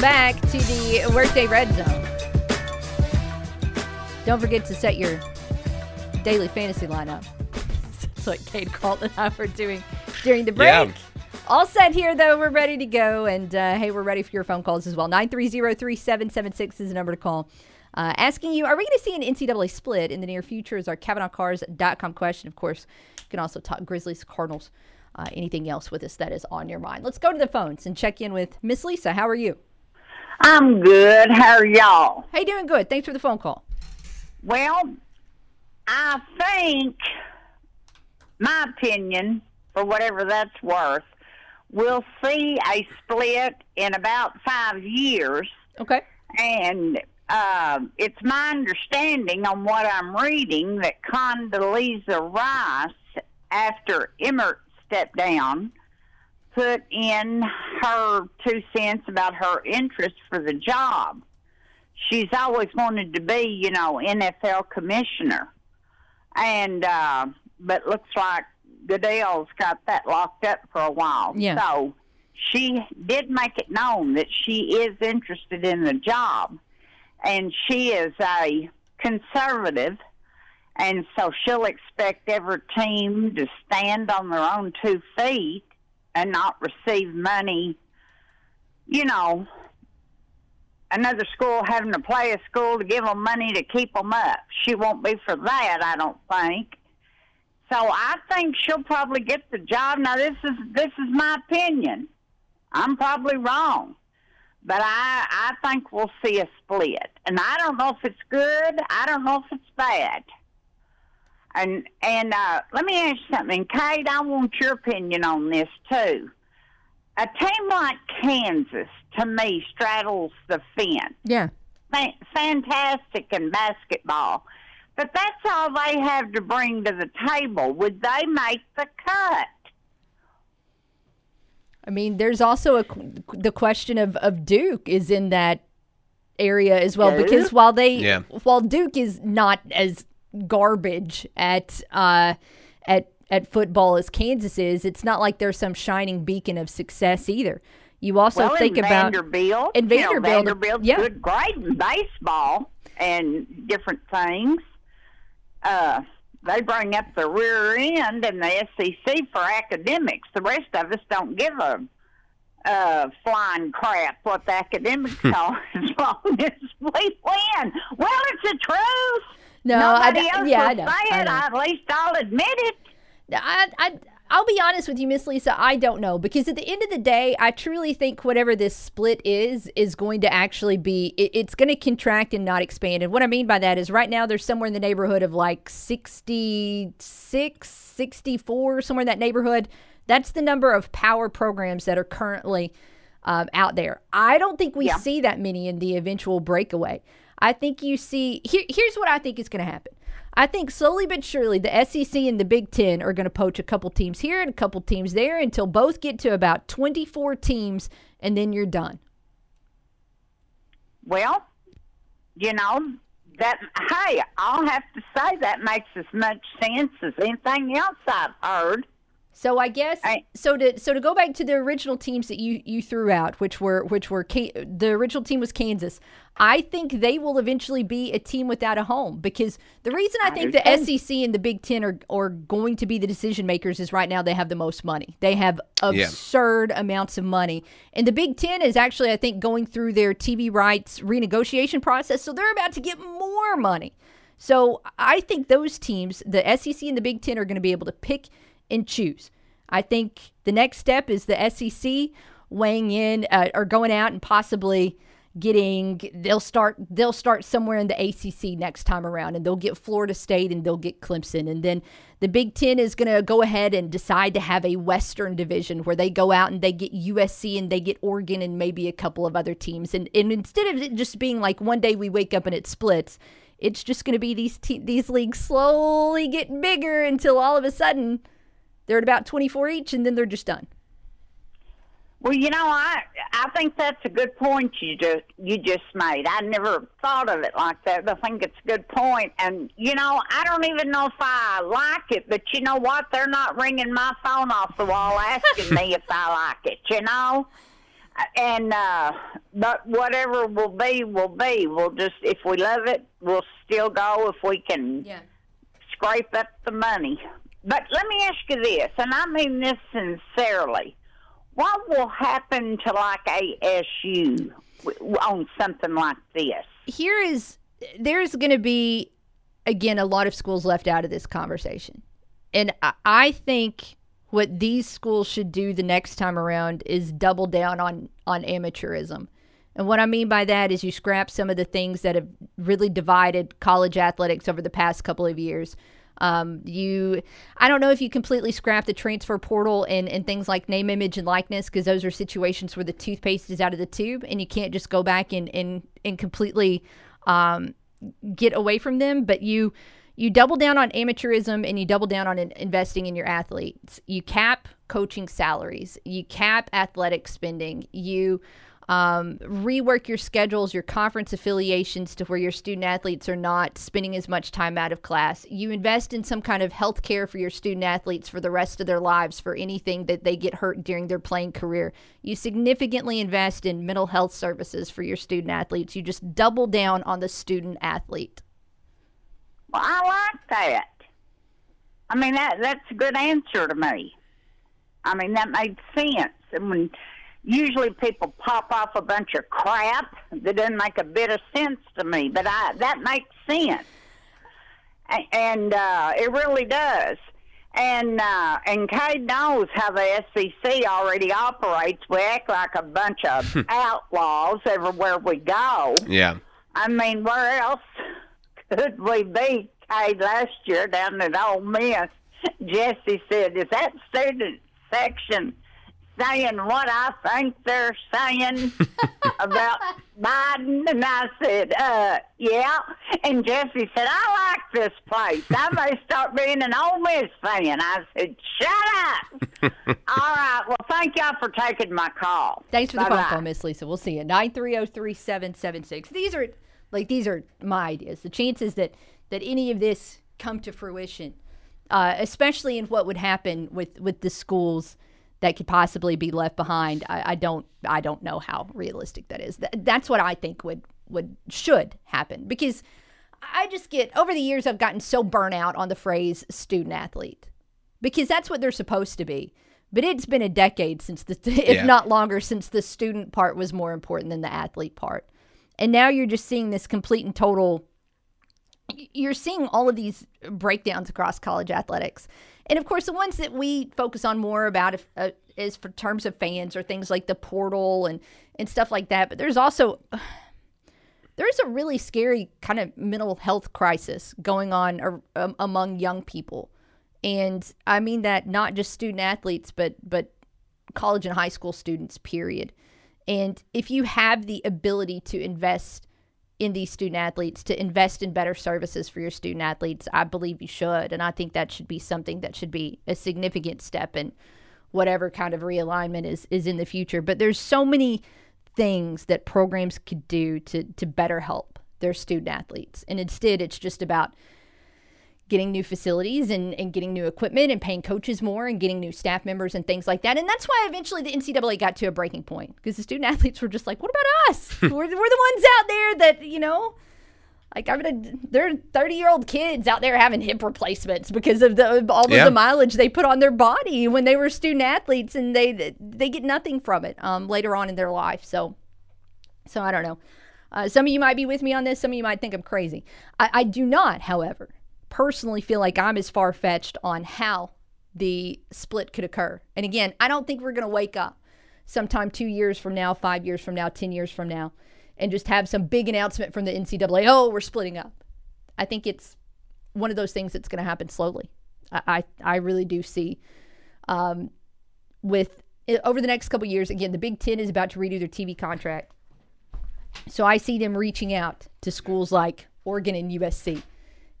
Welcome back to the Workday Red Zone. Don't forget to set your daily fantasy lineup. [laughs] That's what Cade Cult and I were doing during the break. Yeah. All set here, though. We're ready to go. And uh, hey, we're ready for your phone calls as well. 930 3776 is the number to call. Uh, asking you, are we going to see an NCAA split in the near future? Is our CavenaughCars.com question. Of course, you can also talk Grizzlies, Cardinals, uh, anything else with us that is on your mind. Let's go to the phones and check in with Miss Lisa. How are you? I'm good. How are y'all? Hey, doing? Good. Thanks for the phone call. Well, I think, my opinion, for whatever that's worth, we'll see a split in about five years. Okay. And uh, it's my understanding on what I'm reading that Condoleezza Rice, after Emmert stepped down, put in her two cents about her interest for the job. She's always wanted to be, you know, NFL commissioner. And, uh, but looks like Goodell's got that locked up for a while. Yeah. So she did make it known that she is interested in the job. And she is a conservative. And so she'll expect every team to stand on their own two feet and not receive money, you know, another school having to play a school to give them money to keep them up. She won't be for that, I don't think. So I think she'll probably get the job. Now this is this is my opinion. I'm probably wrong. But I I think we'll see a split. And I don't know if it's good. I don't know if it's bad. And and uh, let me ask you something, Cade. I want your opinion on this too. A team like Kansas, to me, straddles the fence. Yeah. Fa- fantastic in basketball, But that's all they have to bring to the table. Would they make the cut? I mean, there's also a, the question of, of Duke is in that area as well because while they Yeah. while Duke is not as garbage at uh, at at football as Kansas is, it's not like they're some shining beacon of success either. You also well, think in about Vanderbilt. and you know, Vanderbilt, Vanderbilt's yeah. good, great in baseball and different things. Uh, they bring up the rear end in the SEC for academics. The rest of us don't give a uh, flying crap what the academics [laughs] are as long as we win. Well, it's the truth. No, Nobody d- else yeah, I know, say I it. know. At least I'll admit it. I, I, I'll be honest with you, Miss Lisa. I don't know because at the end of the day, I truly think whatever this split is is going to actually be. It, it's going to contract and not expand. And what I mean by that is, right now there's somewhere in the neighborhood of like 66, 64, somewhere in that neighborhood. That's the number of power programs that are currently um, out there. I don't think we Yeah. see that many in the eventual breakaway. I think you see. Here, here's what I think is going to happen. I think slowly but surely the SEC and the Big Ten are going to poach a couple teams here and a couple teams there until both get to about 24 teams, and then you're done. Well, you know, that, hey, I'll have to say that makes as much sense as anything else I've heard. So I guess so to so to go back to the original teams that you you threw out, which were which were the original team was Kansas. I think they will eventually be a team without a home because the reason I, think the SEC and the Big Ten are are going to be the decision makers is right now they have the most money. They have Yeah. absurd amounts of money, and the Big Ten is actually I think going through their TV rights renegotiation process, so they're about to get more money. So I think those teams, the SEC and the Big Ten, are going to be able to pick and choose. I think the next step is the SEC weighing in uh, or going out and possibly getting. They'll start. They'll start somewhere in the ACC next time around, and they'll get Florida State and they'll get Clemson, and then the Big Ten is going to go ahead and decide to have a Western division where they go out and they get USC and they get Oregon and maybe a couple of other teams, and and instead of it just being like one day we wake up and it splits. It's just going to be these te- these leagues slowly get bigger until all of a sudden they're at about 24 each and then they're just done. Well, you know, I I think that's a good point you just you just made. I never thought of it like that. I think it's a good point, and you know, I don't even know if I like it, but you know what? They're not ringing my phone off the wall asking me if I like it. You know, and uh but whatever will be will be. We'll just if we love it, we'll still go if we can yeah. scrape up the money. But let me ask you this, and I mean this sincerely. What will happen to like ASU on something like this? Here is there's going to be again a lot of schools left out of this conversation. And I, I think what these schools should do the next time around is double down on on amateurism. And what I mean by that is you scrap some of the things that have really divided college athletics over the past couple of years. Um, you, I don't know if you completely scrap the transfer portal and, and things like name, image, and likeness because those are situations where the toothpaste is out of the tube and you can't just go back and and, and completely um, get away from them. But you you double down on amateurism and you double down on in- investing in your athletes. You cap coaching salaries. You cap athletic spending. You um, rework your schedules, your conference affiliations to where your student athletes are not spending as much time out of class. You invest in some kind of health care for your student athletes for the rest of their lives for anything that they get hurt during their playing career. You significantly invest in mental health services for your student athletes. You just double down on the student athlete. Well, I like that. I mean that that's a good answer to me. I mean that made sense. And when usually people pop off a bunch of crap that doesn't make a bit of sense to me, but I that makes sense, and uh, it really does. And uh, and Cade knows how the SEC already operates. We act like a bunch of [laughs] outlaws everywhere we go. Yeah. I mean, where else could we be? Cade last year down at Ole Miss, [laughs] Jesse said, "Is that student section saying what I think they're saying [laughs] about Biden?" And I said, uh, yeah. And Jesse said, I like this place. I may [laughs] start being an Ole Miss fan. I said, shut up. [laughs] All right. Well, thank y'all for taking my call. Thanks for the phone call, Miss Lisa. We'll see you. Nine three zero three seven seven six. These are like these are my ideas. The chances that that any of this come to fruition, uh, especially in what would happen with with the schools that could possibly be left behind, I, I don't I don't know how realistic that is. Th- that's what I think would would should happen because I just get over the years I've gotten so burnt out on the phrase student athlete because that's what they're supposed to be. But it's been a decade since the, [laughs] if Yeah. not longer, since the student part was more important than the athlete part. And now you're just seeing this complete and total. You're seeing all of these breakdowns across college athletics, and of course, the ones that we focus on more about if, uh, is for terms of fans or things like the portal and and stuff like that. But there's also [sighs] there's a really scary kind of mental health crisis going on um, among young people and i mean that not just student athletes but but college and high school students period and if you have the ability to invest in these student athletes to invest in better services for your student athletes. I believe you should and i think that should be something that should be a significant step in whatever kind of realignment is is in the future. But there's so many things that programs could do to to better help their student athletes. And instead it's just about getting new facilities and, and getting new equipment and paying coaches more and getting new staff members and things like that. And that's why eventually the NCAA got to a breaking point because the student [laughs] athletes were just like, what about us? [laughs] we're, we're the ones out there that, you know, like I'm gonna, there are 30 year old kids out there having hip replacements because of the all of Yeah. the mileage they put on their body when they were student athletes and they they get nothing from it um, later on in their life. So, so I don't know. Uh, some of you might be with me on this. Some of you might think I'm crazy. I, I do not, however, personally feel like I'm as far fetched on how the split could occur. And again, I don't think we're going to wake up sometime two years from now, five years from now, 10 years from now, and just have some big announcement from the NCAA oh, we're splitting up. I think it's one of those things that's going to happen slowly. I, I, really do see um, with over the next couple years, again, the Big Ten is about to redo their TV contract. So I see them reaching out to schools like Oregon and USC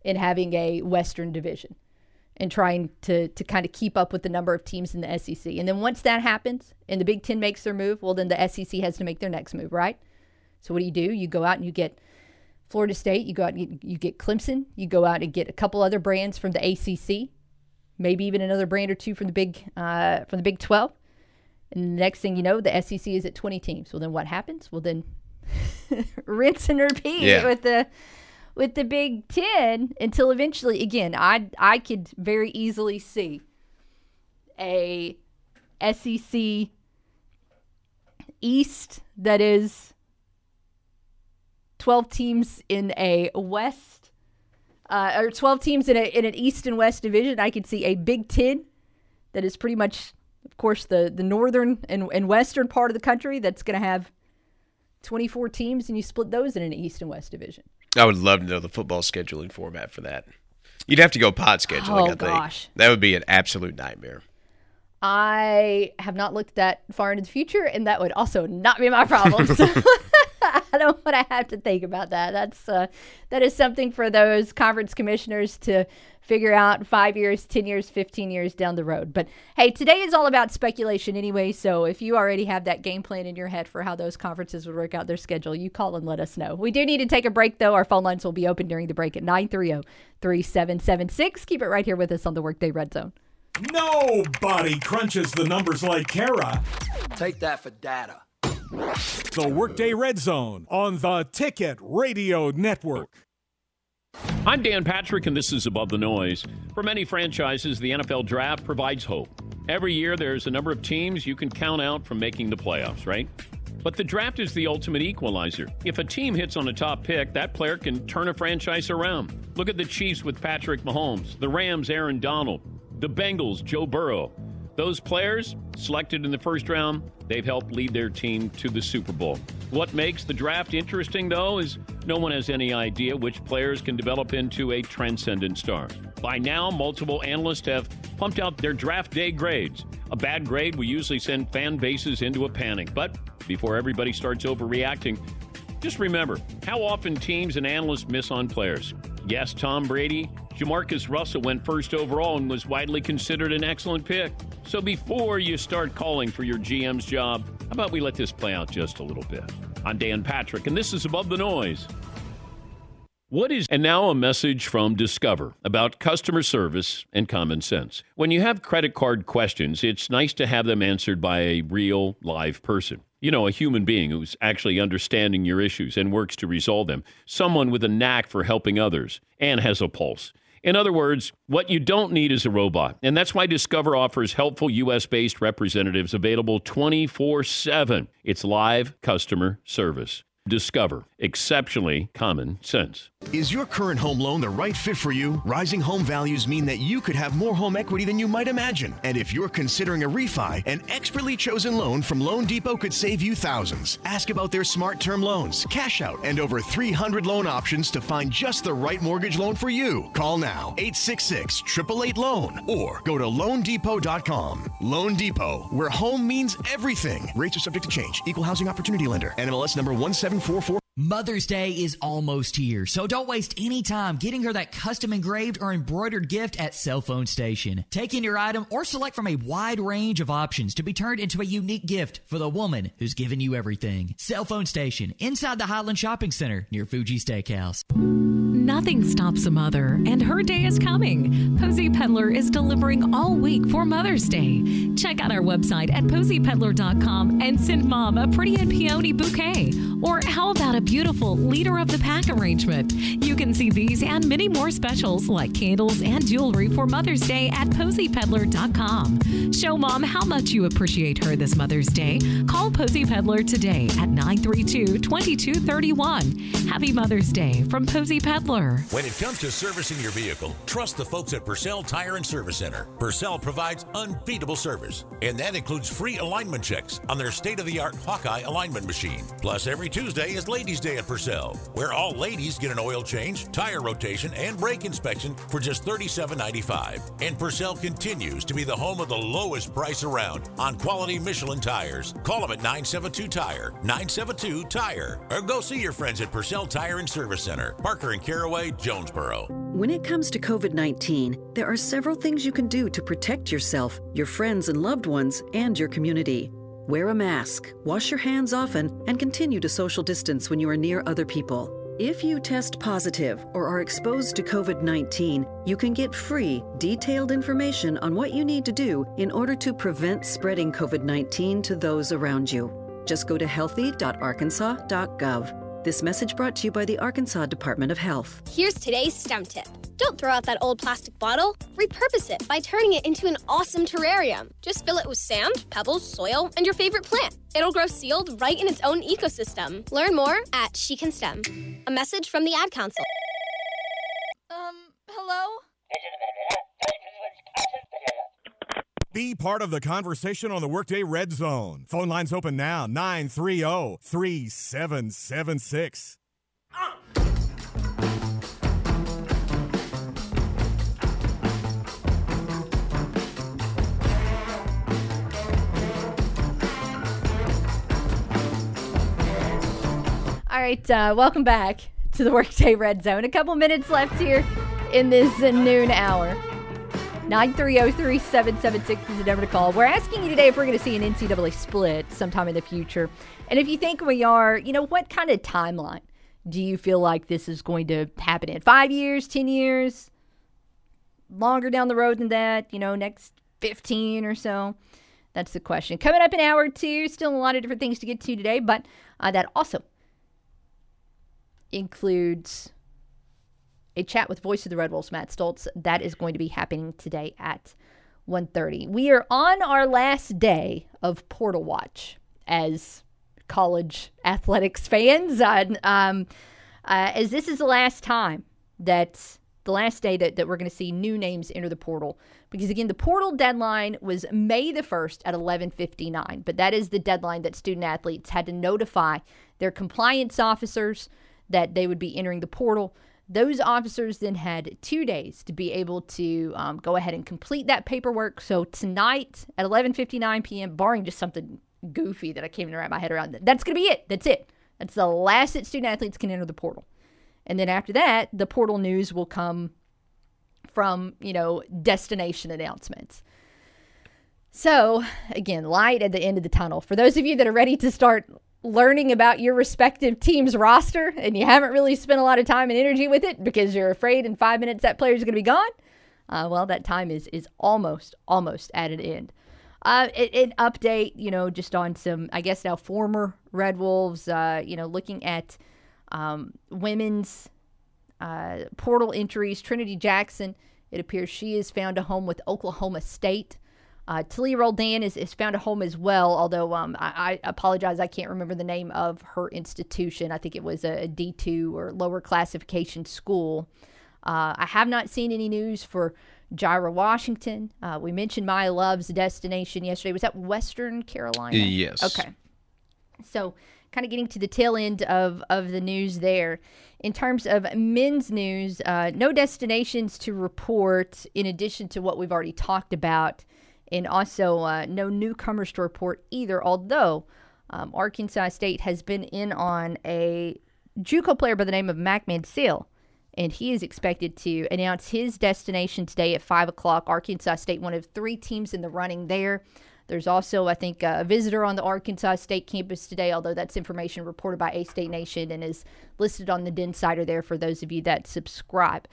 and having a Western division and trying to to kind of keep up with the number of teams in the SEC. And then once that happens and the Big Ten makes their move, well, then the SEC has to make their next move, right? So what do you do? You go out and you get Florida State, you go out and you, you get Clemson, you go out and get a couple other brands from the ACC, maybe even another brand or two from the Big uh, from the Big 12. And the next thing you know, the SEC is at 20 teams. Well, then what happens? Well, then [laughs] rinse and repeat Yeah. with the with the Big Ten until eventually, again, I I could very easily see a SEC East that is 12 teams in a West, uh, or 12 teams in, a, in an East and West division. I could see a Big Ten that is pretty much, of course, the, the northern and, and western part of the country that's going to have 24 teams, and you split those in an East and West division. I would love to know the football scheduling format for that. You'd have to go pod scheduling, Oh, I think. gosh. That would be an absolute nightmare. I have not looked that far into the future, and that would also not be my problem. So [laughs] [laughs] I don't want to have to think about that. That's uh, that is something for those conference commissioners to figure out five years, ten years, fifteen years down the road. But hey, today is all about speculation anyway. So if you already have that game plan in your head for how those conferences would work out their schedule, you call and let us know. We do need to take a break though. Our phone lines will be open during the break at 930-3776. Keep it right here with us on the Workday Red Zone. Nobody crunches the numbers like Kara. Take that for data. The Workday Red Zone on the Ticket Radio Network. I'm Dan Patrick, and this is Above the Noise. For many franchises, the NFL Draft provides hope. Every year, there's a number of teams you can count out from making the playoffs, right? But the draft is the ultimate equalizer. If a team hits on a top pick, that player can turn a franchise around. Look at the Chiefs with Patrick Mahomes, the Rams, Aaron Donald, the Bengals, Joe Burrow. Those players, selected in the first round, they've helped lead their team to the Super Bowl. What makes the draft interesting, though, is no one has any idea which players can develop into a transcendent star. By now, multiple analysts have pumped out their draft day grades. A bad grade will usually send fan bases into a panic. But before everybody starts overreacting, Just remember how often teams and analysts miss on players. Yes, Tom Brady, Jamarcus Russell went first overall and was widely considered an excellent pick. So before you start calling for your GM's job, how about we let this play out just a little bit? I'm Dan Patrick, and this is Above the Noise. What is, and now a message from Discover about customer service and common sense. When you have credit card questions, it's nice to have them answered by a real, live person. You know, a human being who's actually understanding your issues and works to resolve them. Someone with a knack for helping others and has a pulse. In other words, what you don't need is a robot. And that's why Discover offers helpful US based representatives available 24 7. It's live customer service. Discover exceptionally common sense. Is your current home loan the right fit for you? Rising home values mean that you could have more home equity than you might imagine. And if you're considering a refi, an expertly chosen loan from Loan Depot could save you thousands. Ask about their smart term loans, cash out, and over 300 loan options to find just the right mortgage loan for you. Call now 866 888 Loan or go to loandepot.com. Loan Depot, where home means everything. Rates are subject to change. Equal housing opportunity lender. NMLS number 1744. Mother's Day is almost here, so don't waste any time getting her that custom engraved or embroidered gift at Cell Phone Station. Take in your item or select from a wide range of options to be turned into a unique gift for the woman who's given you everything. Cell Phone Station, inside the Highland Shopping Center near Fuji Steakhouse. Nothing stops a mother, and her day is coming. Posy Peddler is delivering all week for Mother's Day. Check out our website at posypeddler.com and send mom a pretty and peony bouquet. Or how about a beautiful leader of the pack arrangement? You can see these and many more specials like candles and jewelry for Mother's Day at posypeddler.com. Show mom how much you appreciate her this Mother's Day. Call Posy Peddler today at 932 2231. Happy Mother's Day from Posy Peddler. When it comes to servicing your vehicle, trust the folks at Purcell Tire and Service Center. Purcell provides unbeatable service, and that includes free alignment checks on their state of the art Hawkeye alignment machine. Plus, every Tuesday is Ladies' Day at Purcell, where all ladies get an oil change, tire rotation, and brake inspection for just $37.95. And Purcell continues to be the home of the lowest price around on quality Michelin tires. Call them at 972 Tire, 972 Tire, or go see your friends at Purcell Tire and Service Center, Parker and Caraway, Jonesboro. When it comes to COVID 19, there are several things you can do to protect yourself, your friends and loved ones, and your community. Wear a mask, wash your hands often, and continue to social distance when you are near other people. If you test positive or are exposed to COVID 19, you can get free, detailed information on what you need to do in order to prevent spreading COVID 19 to those around you. Just go to healthy.arkansas.gov. This message brought to you by the Arkansas Department of Health. Here's today's STEM tip. Don't throw out that old plastic bottle. Repurpose it by turning it into an awesome terrarium. Just fill it with sand, pebbles, soil, and your favorite plant. It'll grow sealed right in its own ecosystem. Learn more at She Can STEM. A message from the Ad Council. Um, hello? Be part of the conversation on the Workday Red Zone. Phone lines open now 930 3776. All right, uh, welcome back to the Workday Red Zone. A couple minutes left here in this noon hour. 930-3776 is the number to call. We're asking you today if we're going to see an NCAA split sometime in the future. And if you think we are, you know, what kind of timeline do you feel like this is going to happen in? Five years, 10 years? Longer down the road than that? You know, next 15 or so? That's the question. Coming up in hour two, still a lot of different things to get to today, but uh, that also includes a chat with voice of the Red Wolves, Matt Stolz. That is going to be happening today at 1.30. We are on our last day of Portal Watch as college athletics fans. Uh, um, uh, as this is the last time that the last day that, that we're going to see new names enter the portal because again the portal deadline was may the 1st at 11.59 but that is the deadline that student athletes had to notify their compliance officers that they would be entering the portal those officers then had two days to be able to um, go ahead and complete that paperwork so tonight at 11.59 p.m barring just something goofy that i can't even wrap my head around that's going to be it that's it That's the last that student athletes can enter the portal. And then after that, the portal news will come from, you know, destination announcements. So, again, light at the end of the tunnel. For those of you that are ready to start learning about your respective team's roster and you haven't really spent a lot of time and energy with it because you're afraid in five minutes that player is going to be gone, uh, well, that time is is almost almost at an end. Uh, an update, you know, just on some, I guess now former Red Wolves, uh, you know, looking at um, women's uh, portal entries. Trinity Jackson, it appears she has found a home with Oklahoma State. Uh, Talia Roldan is, is found a home as well, although um, I, I, apologize, I can't remember the name of her institution. I think it was a a D2 or lower classification school. Uh, I have not seen any news for Jyra Washington. Uh, we mentioned Maya Love's destination yesterday. Was that Western Carolina? Yes. Okay. So, kind of getting to the tail end of, of the news there. In terms of men's news, uh, no destinations to report in addition to what we've already talked about, and also uh, no newcomers to report either, although um, Arkansas State has been in on a Juco player by the name of Mac Mansell and he is expected to announce his destination today at 5 o'clock. Arkansas State, one of three teams in the running there. There's also, I think, a visitor on the Arkansas State campus today, although that's information reported by A State Nation and is listed on the Den Densider there for those of you that subscribe.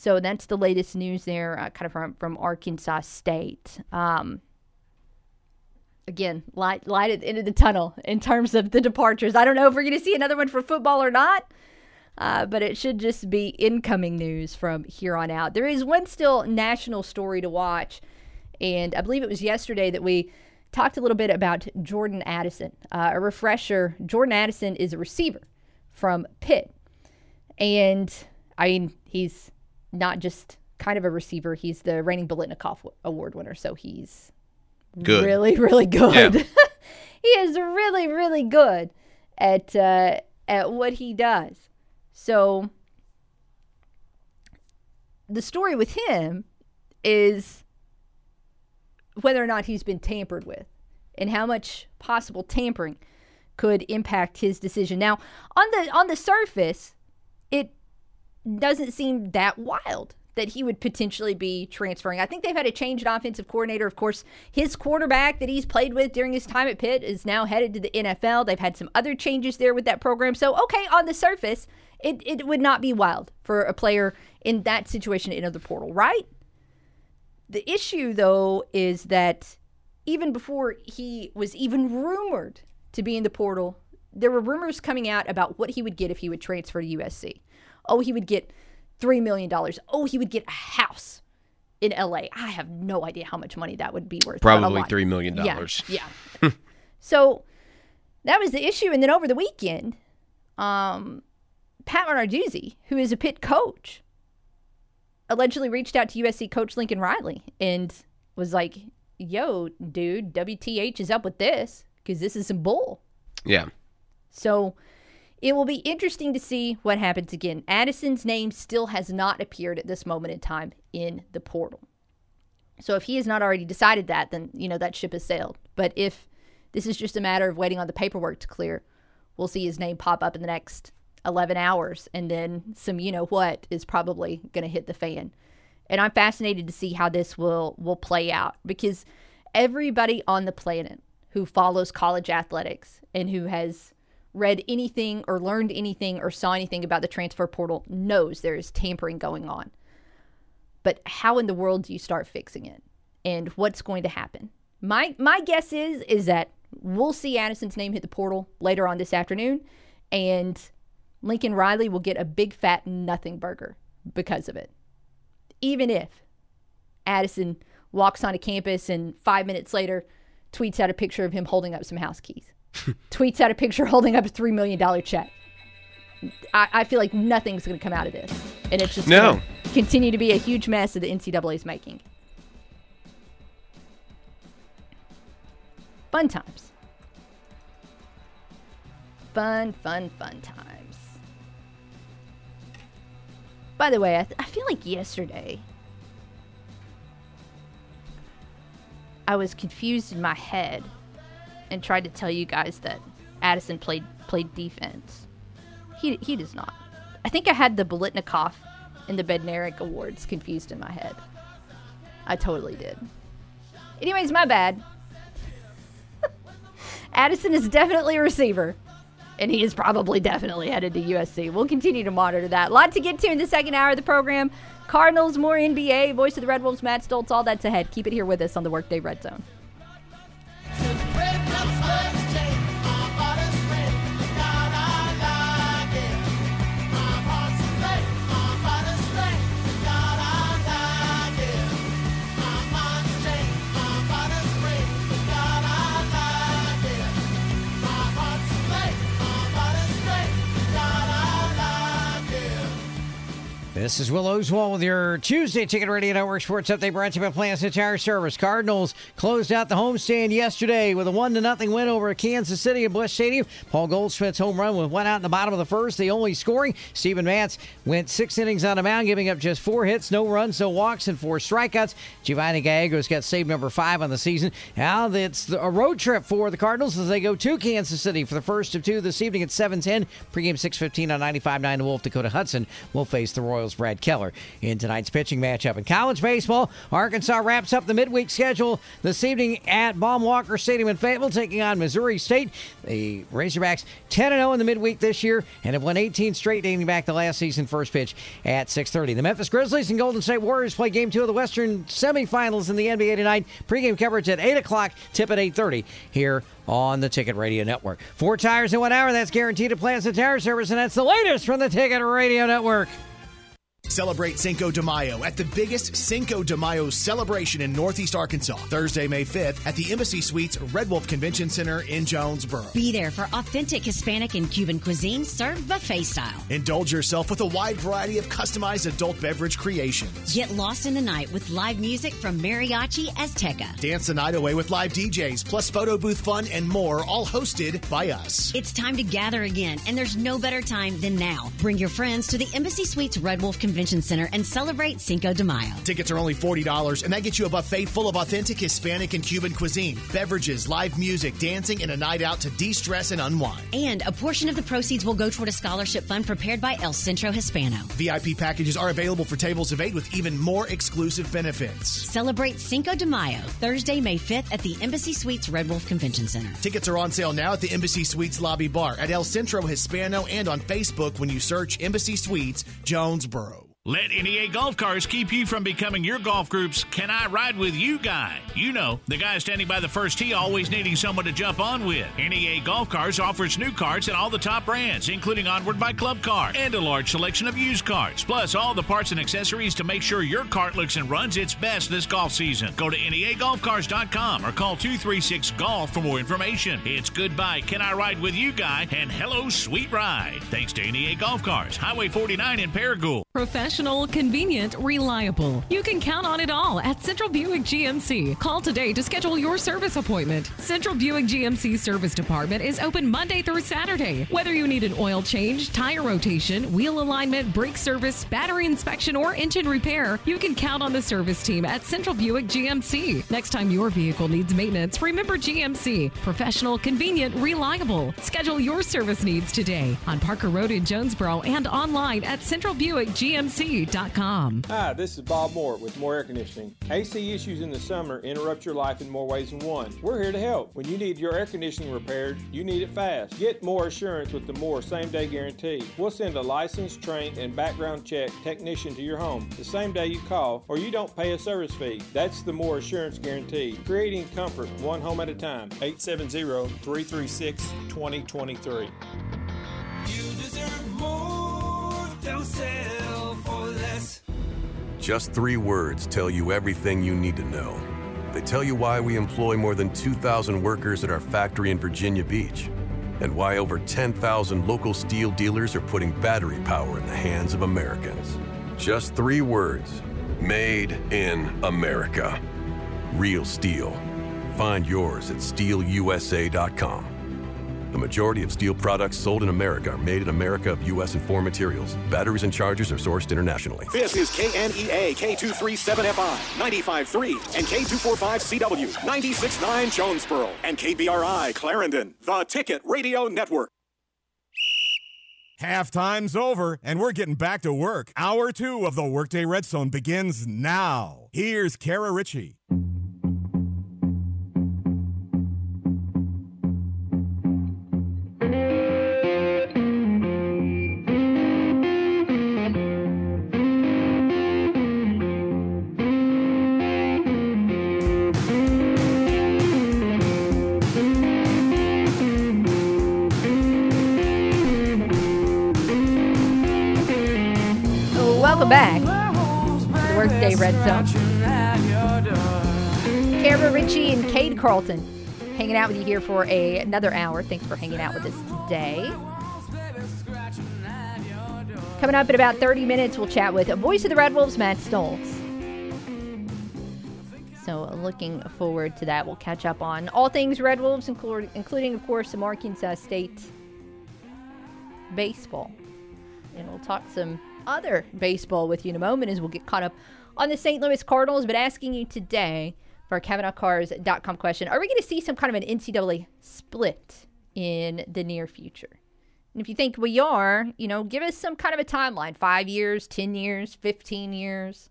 So that's the latest news there, uh, kind of from, from Arkansas State. Um, again, light, light at the end of the tunnel in terms of the departures. I don't know if we're going to see another one for football or not. Uh, but it should just be incoming news from here on out. There is one still national story to watch, and I believe it was yesterday that we talked a little bit about Jordan Addison. Uh, a refresher Jordan Addison is a receiver from Pitt. And I mean, he's not just kind of a receiver, he's the reigning Biletnikoff Award winner. So he's good. really, really good. Yeah. [laughs] he is really, really good at, uh, at what he does. So the story with him is whether or not he's been tampered with and how much possible tampering could impact his decision. Now, on the on the surface, doesn't seem that wild that he would potentially be transferring. I think they've had a change in offensive coordinator. Of course, his quarterback that he's played with during his time at Pitt is now headed to the NFL. They've had some other changes there with that program. So, okay, on the surface, it, it would not be wild for a player in that situation to enter the portal, right? The issue, though, is that even before he was even rumored to be in the portal, there were rumors coming out about what he would get if he would transfer to USC. Oh, he would get $3 million. Oh, he would get a house in LA. I have no idea how much money that would be worth. Probably $3 million. Yeah. yeah. [laughs] so that was the issue. And then over the weekend, um, Pat Narduzzi, who is a Pitt coach, allegedly reached out to USC coach Lincoln Riley and was like, yo, dude, WTH is up with this because this is some bull. Yeah. So it will be interesting to see what happens again. Addison's name still has not appeared at this moment in time in the portal. So if he has not already decided that, then, you know, that ship has sailed. But if this is just a matter of waiting on the paperwork to clear, we'll see his name pop up in the next 11 hours and then some you know what is probably going to hit the fan. And I'm fascinated to see how this will will play out because everybody on the planet who follows college athletics and who has read anything or learned anything or saw anything about the transfer portal knows there is tampering going on. But how in the world do you start fixing it? And what's going to happen? My my guess is is that we'll see Addison's name hit the portal later on this afternoon and Lincoln Riley will get a big fat nothing burger because of it. Even if Addison walks onto campus and five minutes later tweets out a picture of him holding up some house keys, tweets out a picture holding up a $3 million check. I, I feel like nothing's going to come out of this. And it's just no. continue to be a huge mess that the NCAA is making. Fun times. Fun, fun, fun times. By the way, I, th- I feel like yesterday I was confused in my head and tried to tell you guys that Addison played played defense. He he does not. I think I had the Biletnikoff and the Bednarik awards confused in my head. I totally did. Anyways, my bad. [laughs] Addison is definitely a receiver. And he is probably definitely headed to USC. We'll continue to monitor that. A lot to get to in the second hour of the program. Cardinals, more NBA, voice of the Red Wolves, Matt Stolz, all that's ahead. Keep it here with us on the Workday Red Zone. This is Will Oswald with your Tuesday Ticket Radio Network Sports Update brought to you by Plants and Tire Service. Cardinals closed out the homestand yesterday with a 1 to nothing win over Kansas City at Busch Stadium. Paul Goldschmidt's home run went out in the bottom of the first, the only scoring. Steven Matz went six innings on the mound, giving up just four hits, no runs, no walks, and four strikeouts. Giovanny Gallegos got save number five on the season. Now it's a road trip for the Cardinals as they go to Kansas City for the first of two this evening at 7:10. Pregame 6:15 on 95.9. The Wolf Dakota Hudson will face the Royals. Brad Keller in tonight's pitching matchup. In college baseball, Arkansas wraps up the midweek schedule this evening at Baum Walker Stadium in Fayetteville, taking on Missouri State. The Razorbacks 10 0 in the midweek this year and have won 18 straight dating back to last season. First pitch at 6:30. The Memphis Grizzlies and Golden State Warriors play Game Two of the Western Semifinals in the NBA tonight. Pregame coverage at 8 o'clock. Tip at 8:30 here on the Ticket Radio Network. Four tires in one hour. That's guaranteed at and Tire Service, and that's the latest from the Ticket Radio Network. Celebrate Cinco de Mayo at the biggest Cinco de Mayo celebration in Northeast Arkansas, Thursday, May 5th at the Embassy Suites Red Wolf Convention Center in Jonesboro. Be there for authentic Hispanic and Cuban cuisine served buffet style. Indulge yourself with a wide variety of customized adult beverage creations. Get lost in the night with live music from Mariachi Azteca. Dance the night away with live DJs, plus photo booth fun and more, all hosted by us. It's time to gather again, and there's no better time than now. Bring your friends to the Embassy Suites Red Wolf Convention Center and celebrate Cinco de Mayo. Tickets are only $40, and that gets you a buffet full of authentic Hispanic and Cuban cuisine, beverages, live music, dancing, and a night out to de stress and unwind. And a portion of the proceeds will go toward a scholarship fund prepared by El Centro Hispano. VIP packages are available for tables of eight with even more exclusive benefits. Celebrate Cinco de Mayo, Thursday, May 5th at the Embassy Suites Red Wolf Convention Center. Tickets are on sale now at the Embassy Suites lobby bar at El Centro Hispano and on Facebook when you search Embassy Suites Jonesboro. Let NEA Golf Cars keep you from becoming your golf group's Can I Ride With You guy. You know, the guy standing by the first tee always needing someone to jump on with. NEA Golf Cars offers new carts and all the top brands, including Onward by Club Car and a large selection of used carts, plus all the parts and accessories to make sure your cart looks and runs its best this golf season. Go to NEAGolfCars.com or call 236 Golf for more information. It's goodbye, Can I Ride With You guy, and hello, sweet ride. Thanks to NEA Golf Cars, Highway 49 in Paragould. Professional, convenient, reliable. You can count on it all at Central Buick GMC. Call today to schedule your service appointment. Central Buick GMC Service Department is open Monday through Saturday. Whether you need an oil change, tire rotation, wheel alignment, brake service, battery inspection, or engine repair, you can count on the service team at Central Buick GMC. Next time your vehicle needs maintenance, remember GMC. Professional, convenient, reliable. Schedule your service needs today on Parker Road in Jonesboro and online at Hi, this is Bob Moore with More Air Conditioning. AC issues in the summer interrupt your life in more ways than one. We're here to help. When you need your air conditioning repaired, you need it fast. Get more assurance with the More same day guarantee. We'll send a licensed, trained, and background check technician to your home the same day you call, or you don't pay a service fee. That's the More Assurance Guarantee, creating comfort one home at a time. 870 336 2023. You deserve more. Don't. Just three words tell you everything you need to know. They tell you why we employ more than 2,000 workers at our factory in Virginia Beach, and why over 10,000 local steel dealers are putting battery power in the hands of Americans. Just three words Made in America. Real steel. Find yours at steelusa.com. The majority of steel products sold in America are made in America of U.S. and foreign materials. Batteries and chargers are sourced internationally. This is KNEA K237FI 95.3 and K245CW 96.9 Jonesboro and KBRI Clarendon, the Ticket Radio Network. Halftime's over, and we're getting back to work. Hour two of the Workday Red Zone begins now. Here's Kara Richey. Back the Workday Red Zone. Kara Richey and Cade Carlton hanging out with you here for a, another hour. Thanks for hanging out with us today. Coming up in about 30 minutes, we'll chat with a voice of the Red Wolves, Matt Stolz. So, looking forward to that. We'll catch up on all things Red Wolves, including, including of course, some Arkansas State baseball. And we'll talk some other baseball with you in a moment as we'll get caught up on the St. Louis Cardinals. But asking you today for our CavenaughCars.com question Are we going to see some kind of an NCAA split in the near future? And if you think we are, you know, give us some kind of a timeline five years, 10 years, 15 years.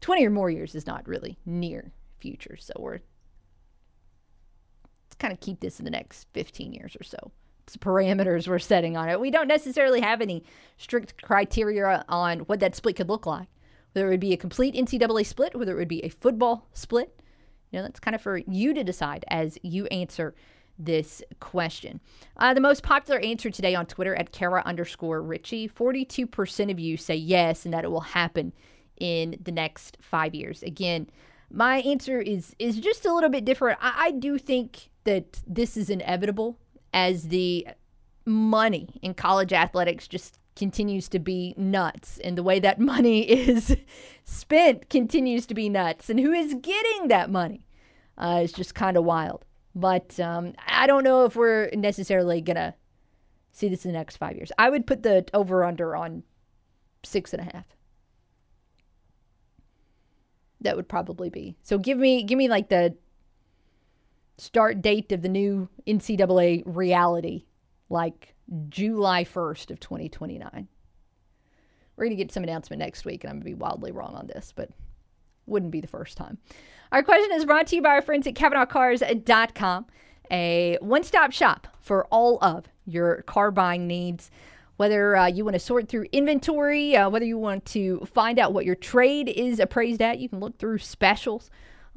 20 or more years is not really near future. So we're, let's kind of keep this in the next 15 years or so parameters we're setting on it. We don't necessarily have any strict criteria on what that split could look like. Whether it would be a complete NCAA split, whether it would be a football split. You know, that's kind of for you to decide as you answer this question. Uh, the most popular answer today on Twitter at Kara underscore Richey 42% of you say yes and that it will happen in the next five years. Again, my answer is is just a little bit different. I, I do think that this is inevitable as the money in college athletics just continues to be nuts and the way that [laughs] money is spent continues to be nuts. And who is getting that money uh, is just kind of wild. But um, i don't know if we're necessarily gonna see this in the next five years. I would put the over under on six and a half. That would probably be. So give me give me like the start date of the new NCAA reality, like July 1st of 2029. We're going to get some announcement next week, and I'm going to be wildly wrong on this, but wouldn't be the first time. Our question is brought to you by our friends at CavenaughCars.com, a one stop shop for all of your car buying needs. Whether uh, you want to sort through inventory, uh, whether you want to find out what your trade is appraised at, you can look through specials.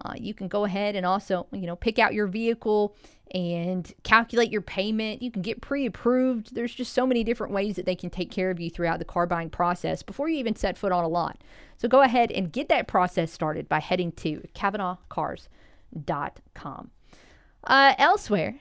Uh, you can go ahead and also, you know, pick out your vehicle and calculate your payment. You can get pre approved. There's just so many different ways that they can take care of you throughout the car buying process before you even set foot on a lot. So go ahead and get that process started by heading to CavenaughCars.com. Uh, elsewhere,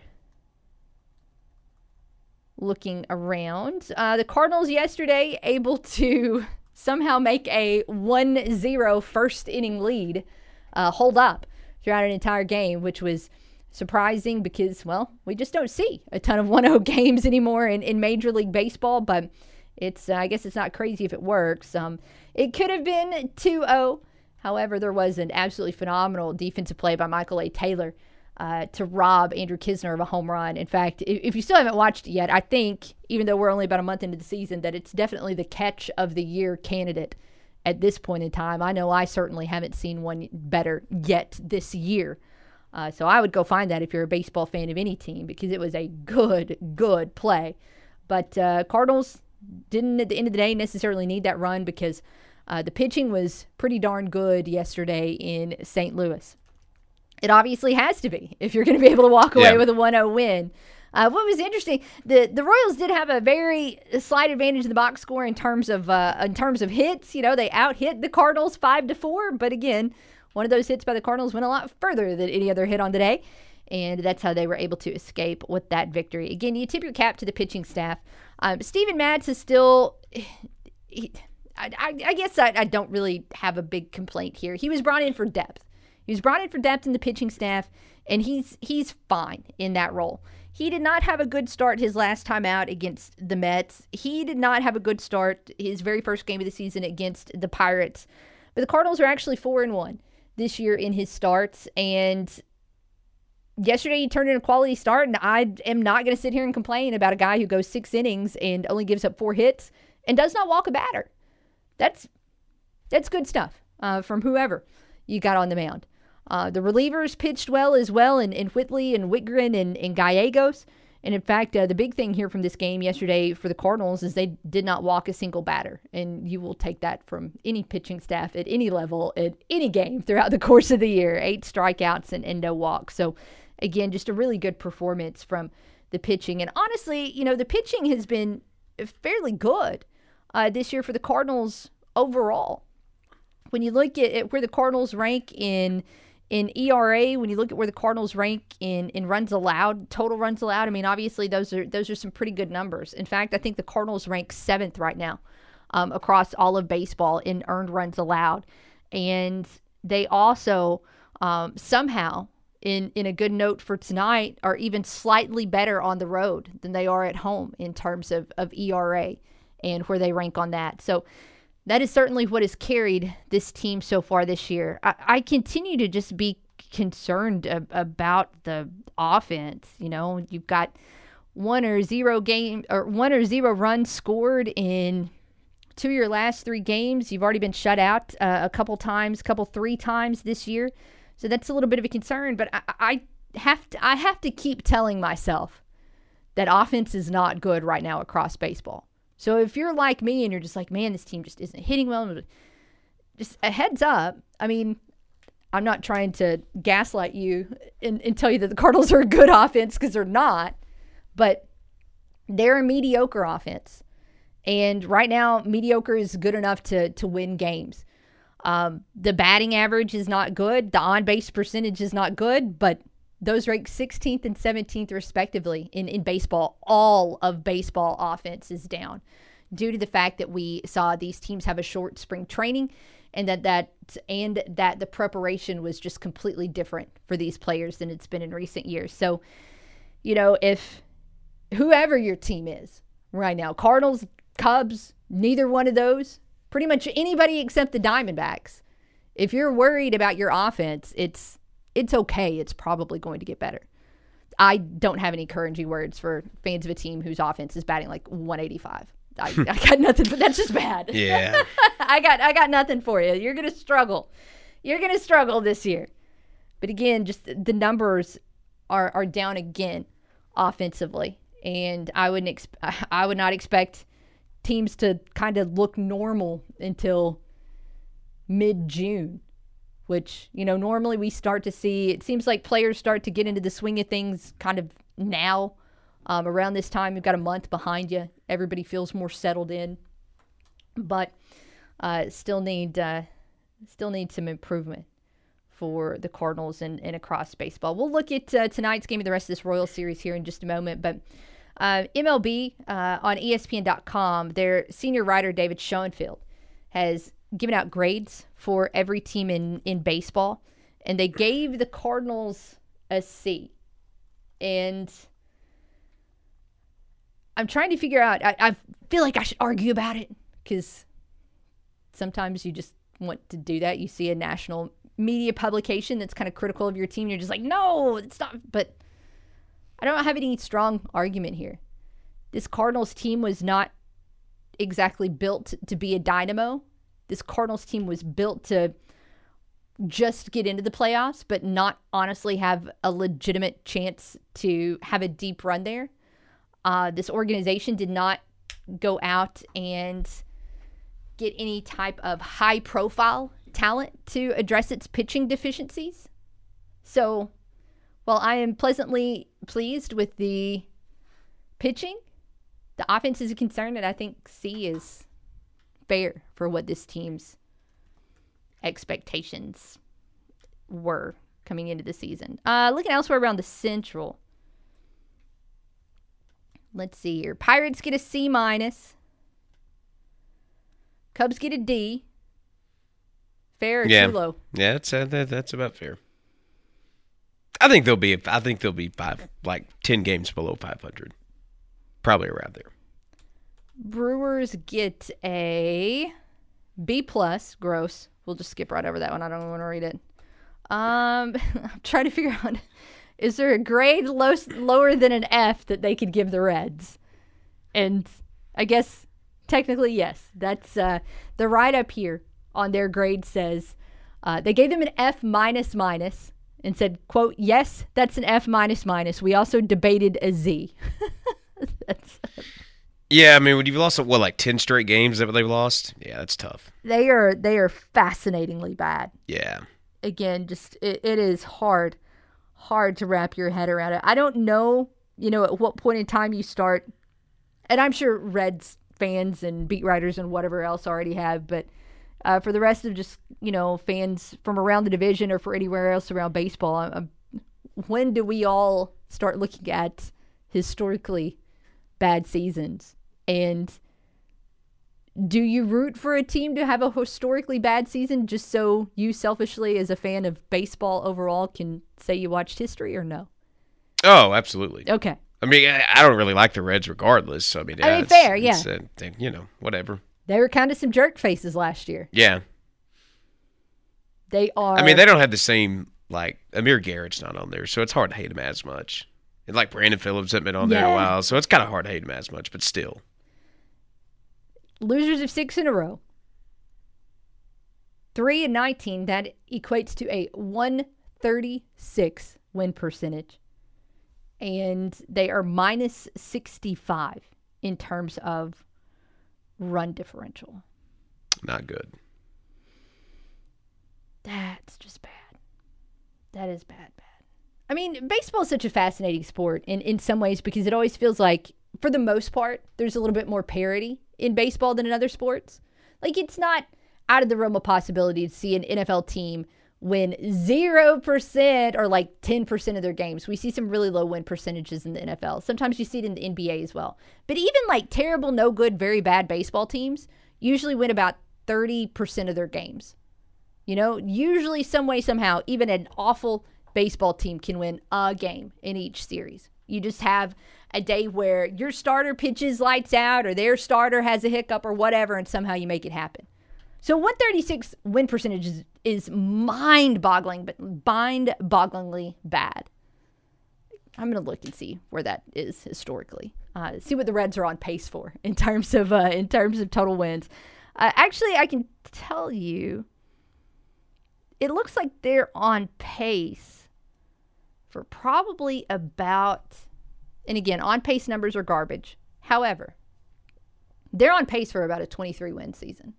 looking around, uh, the Cardinals yesterday able to [laughs] somehow make a 1 0 first inning lead uh, hold up throughout an entire game, which was surprising because, well, we just don't see a ton of [laughs] 1 0 games anymore in, in Major League Baseball, but it's, uh, I guess it's not crazy if it works. Um, it could have been 2 0. However, there was an absolutely phenomenal defensive play by Michael A. Taylor uh, to rob Andrew Knizner of a home run. In fact, if, if, you still haven't watched it yet, I think, even though we're only about a month into the season, that it's definitely the catch of the year candidate at this point in time. I know I certainly haven't seen one better yet this year. Uh, so I would go find that if you're a baseball fan of any team because it was a good, good play. But uh, Cardinals didn't, at the end of the day, necessarily need that run because uh, the pitching was pretty darn good yesterday in St. Louis. It obviously has to be if you're going to be able to walk away yeah. with a 1 0 win. Uh, what was interesting, the the Royals did have a very slight advantage in the box score in terms of uh, in terms of hits. You know, they out hit the Cardinals five to four, but again, one of those hits by the Cardinals went a lot further than any other hit on the day, and that's how they were able to escape with that victory. Again, you tip your cap to the pitching staff. Um, Steven is still. He, I, I, guess I, I don't really have a big complaint here. He was brought in for depth. He was brought in for depth in the pitching staff, and he's he's fine in that role. He did not have a good start his last time out against the Mets. He did not have a good start his very first game of the season against the Pirates. But the Cardinals are actually 4 and 1 this year in his starts and yesterday he turned in a quality start, and I am not going to sit here and complain about a guy who goes six innings and only gives up four hits and does not walk a batter. That's that's good stuff uh, from whoever you got on the mound. Uh, the relievers pitched well as well, in, in Whitley and Wittgren and, and Gallegos. And in fact, uh, the big thing here from this game yesterday for the Cardinals is they did not walk a single batter. And you will take that from any pitching staff at any level, at any game throughout the [laughs] course of the year. Eight strikeouts and, and no walks. So, again, just a really good performance from the pitching. And honestly, you know, the pitching has been fairly good uh, this year for the Cardinals overall. When you look at, at where the Cardinals rank in in ERA, when you look at where the Cardinals rank in in runs allowed, total runs allowed, I mean, obviously those are those are some pretty good numbers. In fact, I think the Cardinals rank seventh right now um, across all of baseball in earned runs allowed, and they also um, somehow. In, in a good note for tonight, are even slightly better on the road than they are at home in terms of, of ERA and where they rank on that. So that is certainly what has carried this team so far this year. I, I continue to just be concerned ab- about the offense. You know, you've got one or zero game or one or zero runs scored in two of your last three games. You've already been shut out uh, a couple times, couple three times this year. So that's a little bit of a concern. But I, I have to I have to keep telling myself that offense is not good right now across baseball. So if you're like me and you're just like, man, this team just isn't hitting well, just a heads up. I mean, I'm not trying to gaslight you and, and tell you that the Cardinals are a good offense because they're not, but they're a mediocre offense. And right now, mediocre is good enough to to win games. Um, the batting average is not good. The on base percentage is not good, but those rank 16th and 17th, respectively, in, in baseball. All of baseball offense is down due to the fact that we saw these teams have a short spring training and that that and that the preparation was just completely different for these players than it's been in recent years. So, you know, if whoever your team is right now, Cardinals, Cubs, neither one of those, pretty much anybody except the Diamondbacks, if you're worried about your offense, it's it's okay. It's probably going to get better. I don't have any encouraging words for fans of a team whose offense is batting like 185. I, [laughs] I got nothing, but that's just bad. Yeah. [laughs] I got I got nothing for you. You're gonna struggle. You're gonna struggle this year. But again, just the numbers are are down again offensively, and I wouldn't exp- I would not expect teams to kind of look normal until mid June which, you know, normally we start to see, it seems like players start to get into the swing of things kind of now. Um, around this time, you've got a month behind you. Everybody feels more settled in, but uh, still need uh, still need some improvement for the Cardinals and, and across baseball. We'll look at uh, tonight's game of the rest of this Royal Series here in just a moment, but uh, MLB uh, on ESPN.com, their senior writer David Schoenfield has given out grades for every team in in baseball, and they gave the Cardinals a C. And I'm trying to figure out. I, I feel like I should argue about it because sometimes you just want to do that. You see a national media publication that's kind of critical of your team. You're just like, no, it's not. But I don't have any strong argument here. This Cardinals team was not exactly built to be a dynamo this Cardinals team was built to just get into the playoffs, but not honestly have a legitimate chance to have a deep run there. Uh, this organization did not go out and get any type of high profile talent to address its pitching deficiencies. So, while I am pleasantly pleased with the pitching, the offense is a concern, and I think C is fair for what this team's expectations were coming into the season. Uh, looking elsewhere around the Central. Let's see here. Pirates get a C minus. Cubs get a D. Fair or yeah. too low? Yeah, that's uh, that, that's about fair. I think they'll be. I think they'll be five, like ten games below five hundred, probably around there. Brewers get a B plus. Gross. We'll just skip right over that one. I don't want to read it. Um, [laughs] I'm trying to figure out Is there a grade low, lower than an F that they could give the Reds? And I guess technically, yes. That's uh, the write up here on their grade says uh, they gave them an F minus minus and said, "quote Yes, that's an F minus minus. We also debated a Z." [laughs] that's Yeah, I mean, when you've lost what like ten straight games, that they've lost? Yeah, that's tough. they are they are fascinatingly bad. Yeah. again, just it, it is hard, hard to wrap your head around it. I don't know, you know, at what point in time you start, and I'm sure Reds fans and beat writers and whatever else already have, but uh, for the rest of just you know fans from around the division or for anywhere else around baseball, i I'm, when do we all start looking at historically bad seasons and do you root for a team to have a historically bad season just so you selfishly as a fan of baseball overall can say you watched history or no Oh, absolutely. okay I mean, I, don't really like the Reds regardless. So I mean, I yeah, mean, it's- fair, yeah. uh, you know, whatever. they were kind of some jerk faces last year Yeah. they are I mean, they don't have the same like Amir Garrett's not on there, so it's hard to hate him as much. And like Brandon Phillips hasn't been on there in a while, so it's kind of hard to hate him as much. But still, losers of six in a row. Three and 19, that equates to a 136 win percentage. And they are minus 65 in terms of run differential. not good. That's just bad. That is bad, bad. I mean, baseball is such a fascinating sport in, in some ways because it always feels like, for the most part, there's a little bit more parity in baseball than in other sports. Like, it's not out of the realm of possibility to see an NFL team win 0% or like 10% of their games. We see some really low win percentages in the NFL. Sometimes you see it in the NBA as well. But even like terrible, no good, very bad baseball teams usually win about 30% of their games. You know, usually, some way, somehow, even an awful baseball team can win a game in each series. You just have a day where your starter pitches lights out, or their starter has a hiccup, or whatever, and somehow you make it happen. So 136 win percentage is, is mind-boggling, but mind-bogglingly bad. I'm gonna look and see where that is historically. Uh, see what the Reds are on pace for in terms of uh, in terms of total wins. Uh, actually, I can tell you, it looks like they're on pace for probably about. And again, on pace numbers are garbage. However, they're on pace for about a 23 win season.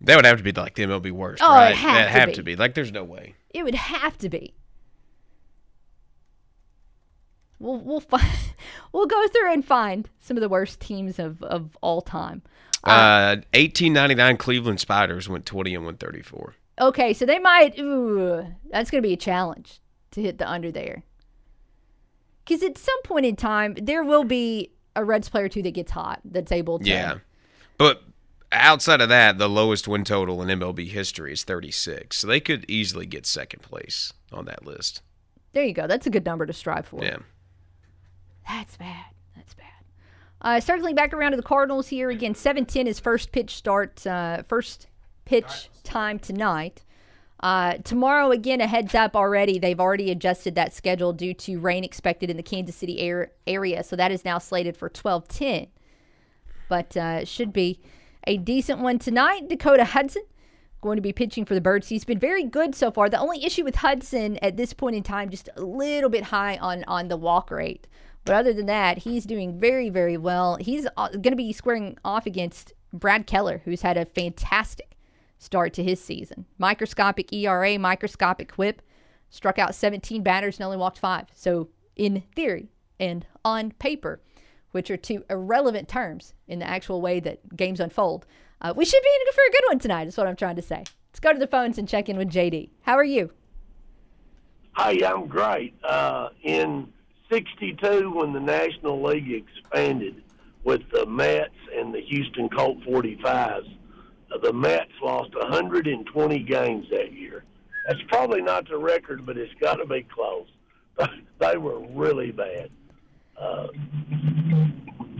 That would have to be like the MLB worst, Oh, right? it'd have That'd to have be. to be. Like, there's no way. It would have to be. We'll we'll find, [laughs] we'll go through and find some of the worst teams of, of all time. Uh, 1899 Cleveland Spiders went 20 and 134. Okay, so they might. Ooh, that's going to be a challenge to hit the under there. Because at some point in time, there will be a Reds player too that gets hot that's able to. Yeah. But outside of that, the lowest win total in MLB history is 36. So they could easily get second place on that list. There you go. That's a good number to strive for. Yeah. That's bad. That's bad. Uh, circling back around to the Cardinals here again. Seven ten is first pitch start. Uh, first pitch time tonight. Uh, tomorrow again a heads up already. They've already adjusted that schedule due to rain expected in the Kansas City air, area, so that is now slated for twelve ten. But uh, it should be a decent one tonight. Dakota Hudson going to be pitching for the Birds. He's been very good so far. The only issue with Hudson at this point in time, just a little bit high on on the walk rate. But other than that, he's doing very, very well. He's uh, going to be squaring off against Brad Keller, who's had a fantastic start to his season. Microscopic ERA, microscopic whip, struck out 17 batters and only walked five. So, in theory and on paper, which are two irrelevant terms in the actual way that games unfold, uh, we should be in for a good one tonight, is what I'm trying to say. Let's go to the phones and check in with JD. How are you? Hi, I'm great. Uh, in '62, when the National League expanded with the Mets and the Houston Colt 45s, uh, the Mets lost 120 games that year. That's probably not the record, but it's got to be close. [laughs] they were really bad, uh,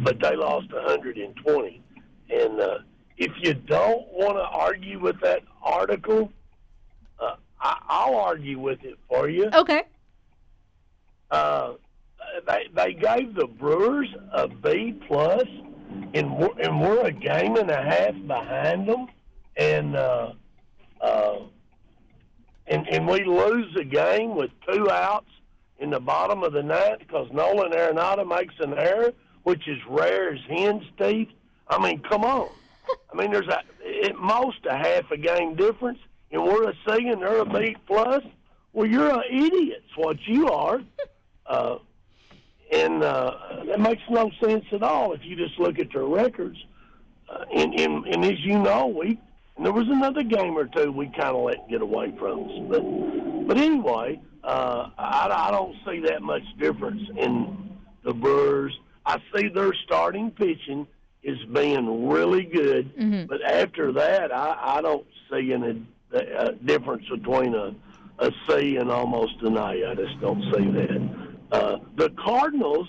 but they lost 120. And uh, if you don't want to argue with that article, uh, I, I'll argue with it for you. Okay. Uh, they they gave the Brewers a B plus, and we're, and we're a game and a half behind them, and uh, uh, and and we lose the game with two outs in the bottom of the ninth because Nolan Arenado makes an error, which is rare as hen's teeth. I mean, come on. I mean, there's a at most a half a game difference, and we're a C and they're a B plus. Well, you're an idiot. It's what you are. Uh, and uh, that makes no sense at all if you just look at their records. Uh, and, and, and as you know, we and there was another game or two we kind of let get away from us. But but anyway, uh, I, I don't see that much difference in the Brewers. I see their starting pitching is being really good, Mm-hmm. but after that, I, I don't see any uh, difference between a a C and almost an A. I just don't see that. Uh, the Cardinals,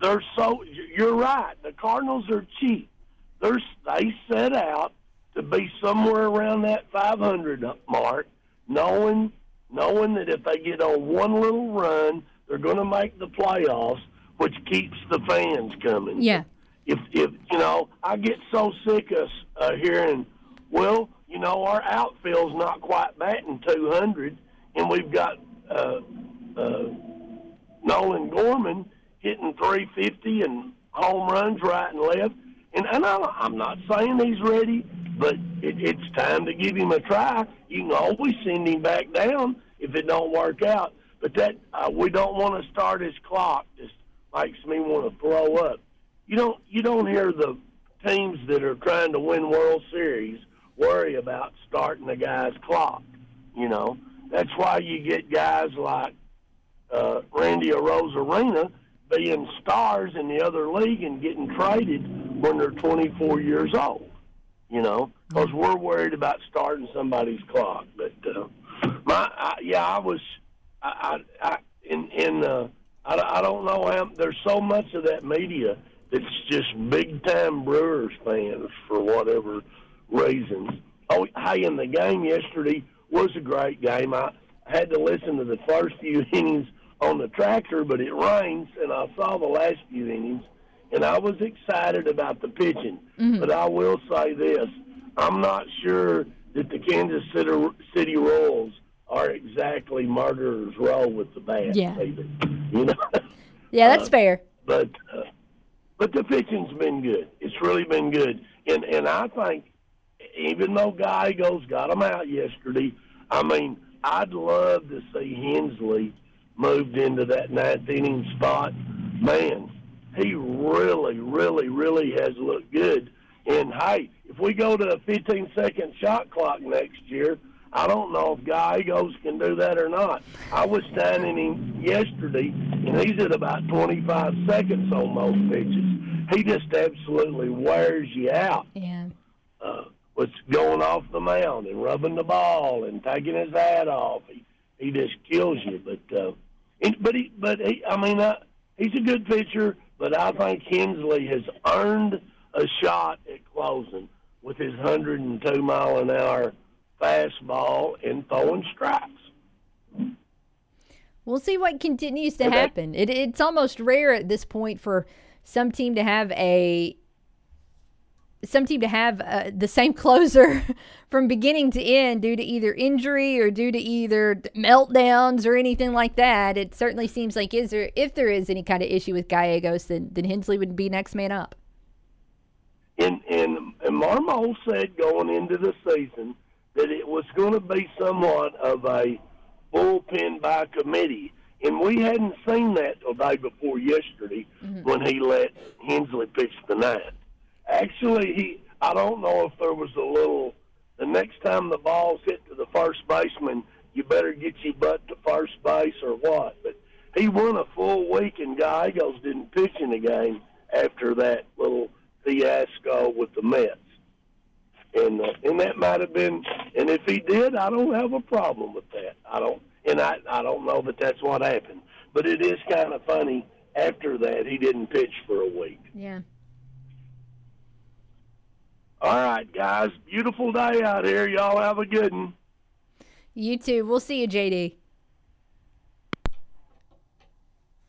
they're so. You're right. The Cardinals are cheap. They're they set out to be somewhere around that 500 mark, knowing knowing that if they get on one little run, they're going to make the playoffs, which keeps the fans coming. Yeah. If if you know, I get so sick of uh, hearing, well, you know, our outfield's not quite batting 200, and we've got uh, uh, Nolan Gorman hitting 350 and home runs right and left. And, and I, I'm not saying he's ready, but it, it's time to give him a try. You can always send him back down if it don't work out. But that uh, we don't want to start his clock. Just makes me want to throw up. You don't you don't hear the teams that are trying to win World Series worry about starting a guy's clock. You know that's why you get guys like uh, Randy Arozarena being stars in the other league and getting traded when they're 24 years old. You know, because we're worried about starting somebody's clock. But uh, my, I, yeah, I was, I, I, I in, in, uh, I, I don't know how. There's so much of that media that's just big time Brewers fans for whatever reasons. Oh, hey, in the game yesterday was a great game. I had to listen to the first few [laughs] innings on the tractor, but it rains, and I saw the last few innings, and I was excited about the pitching. Mm-hmm. But I will say this: I'm not sure that the Kansas City, City Royals are exactly murderers row with the bat. Yeah. either. You know. [laughs] Yeah, that's Uh, fair. But uh, but the pitching's been good. It's really been good, and and I think even though Gallegos got them out yesterday, I mean I'd love to see Helsley moved into that ninth inning spot. Man, he really, really, really has looked good. And hey, if we go to a 15 second shot clock next year, I don't know if Gallegos can do that or not. I was standing him yesterday, and he's at about 25 seconds on most pitches. He just absolutely wears you out. Yeah. Uh, with going off the mound and rubbing the ball and taking his hat off. He, he just kills you. But uh, and, but he but he, I mean uh, he's a good pitcher. But I think Helsley has earned a shot at closing with his 102 mile an hour fastball and throwing strikes. We'll see what continues to Okay. happen. It, it's almost rare at this point for some team to have a some team to have uh, the same closer [laughs] from beginning to end due to either injury or due to either meltdowns or anything like that. It certainly seems like is there if there is any kind of issue with Gallegos, then then Helsley would be next man up. And and and Marmol said going into the season that it was going to be somewhat of a bullpen by committee, and we hadn't seen that till day before yesterday when he let Helsley pitch the ninth. Actually, he I don't know if there was a little. The next time the ball's hit to the first baseman, you better get your butt to first base or what. But he won a full week, and Gallegos didn't pitch in the game after that little fiasco with the Mets. And uh, and that might have been. And if he did, I don't have a problem with that. I don't. And I I don't know that that's what happened. But it is kind of funny. After that, he didn't pitch for a week. Yeah. All right, guys. Beautiful day out here. Y'all have a good one. You too. We'll see you, JD.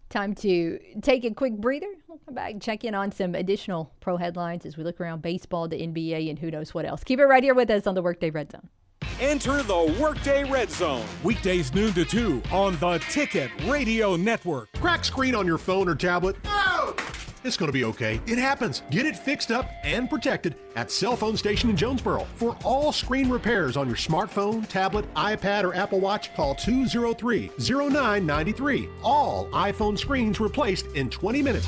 Time to take a quick breather. We'll come back and check in on some additional pro headlines as we look around baseball, the NBA, and who knows what else. Keep it right here with us on the Workday Red Zone. Enter the Workday Red Zone. Weekdays noon to 2 on the Ticket Radio Network. Crack screen on your phone or tablet? No! It's going to be okay. It happens. Get it fixed up and protected at Cell Phone Station in Jonesboro. For all screen repairs on your smartphone, tablet, iPad, or Apple Watch, call 203 0993. All iPhone screens replaced in 20 minutes.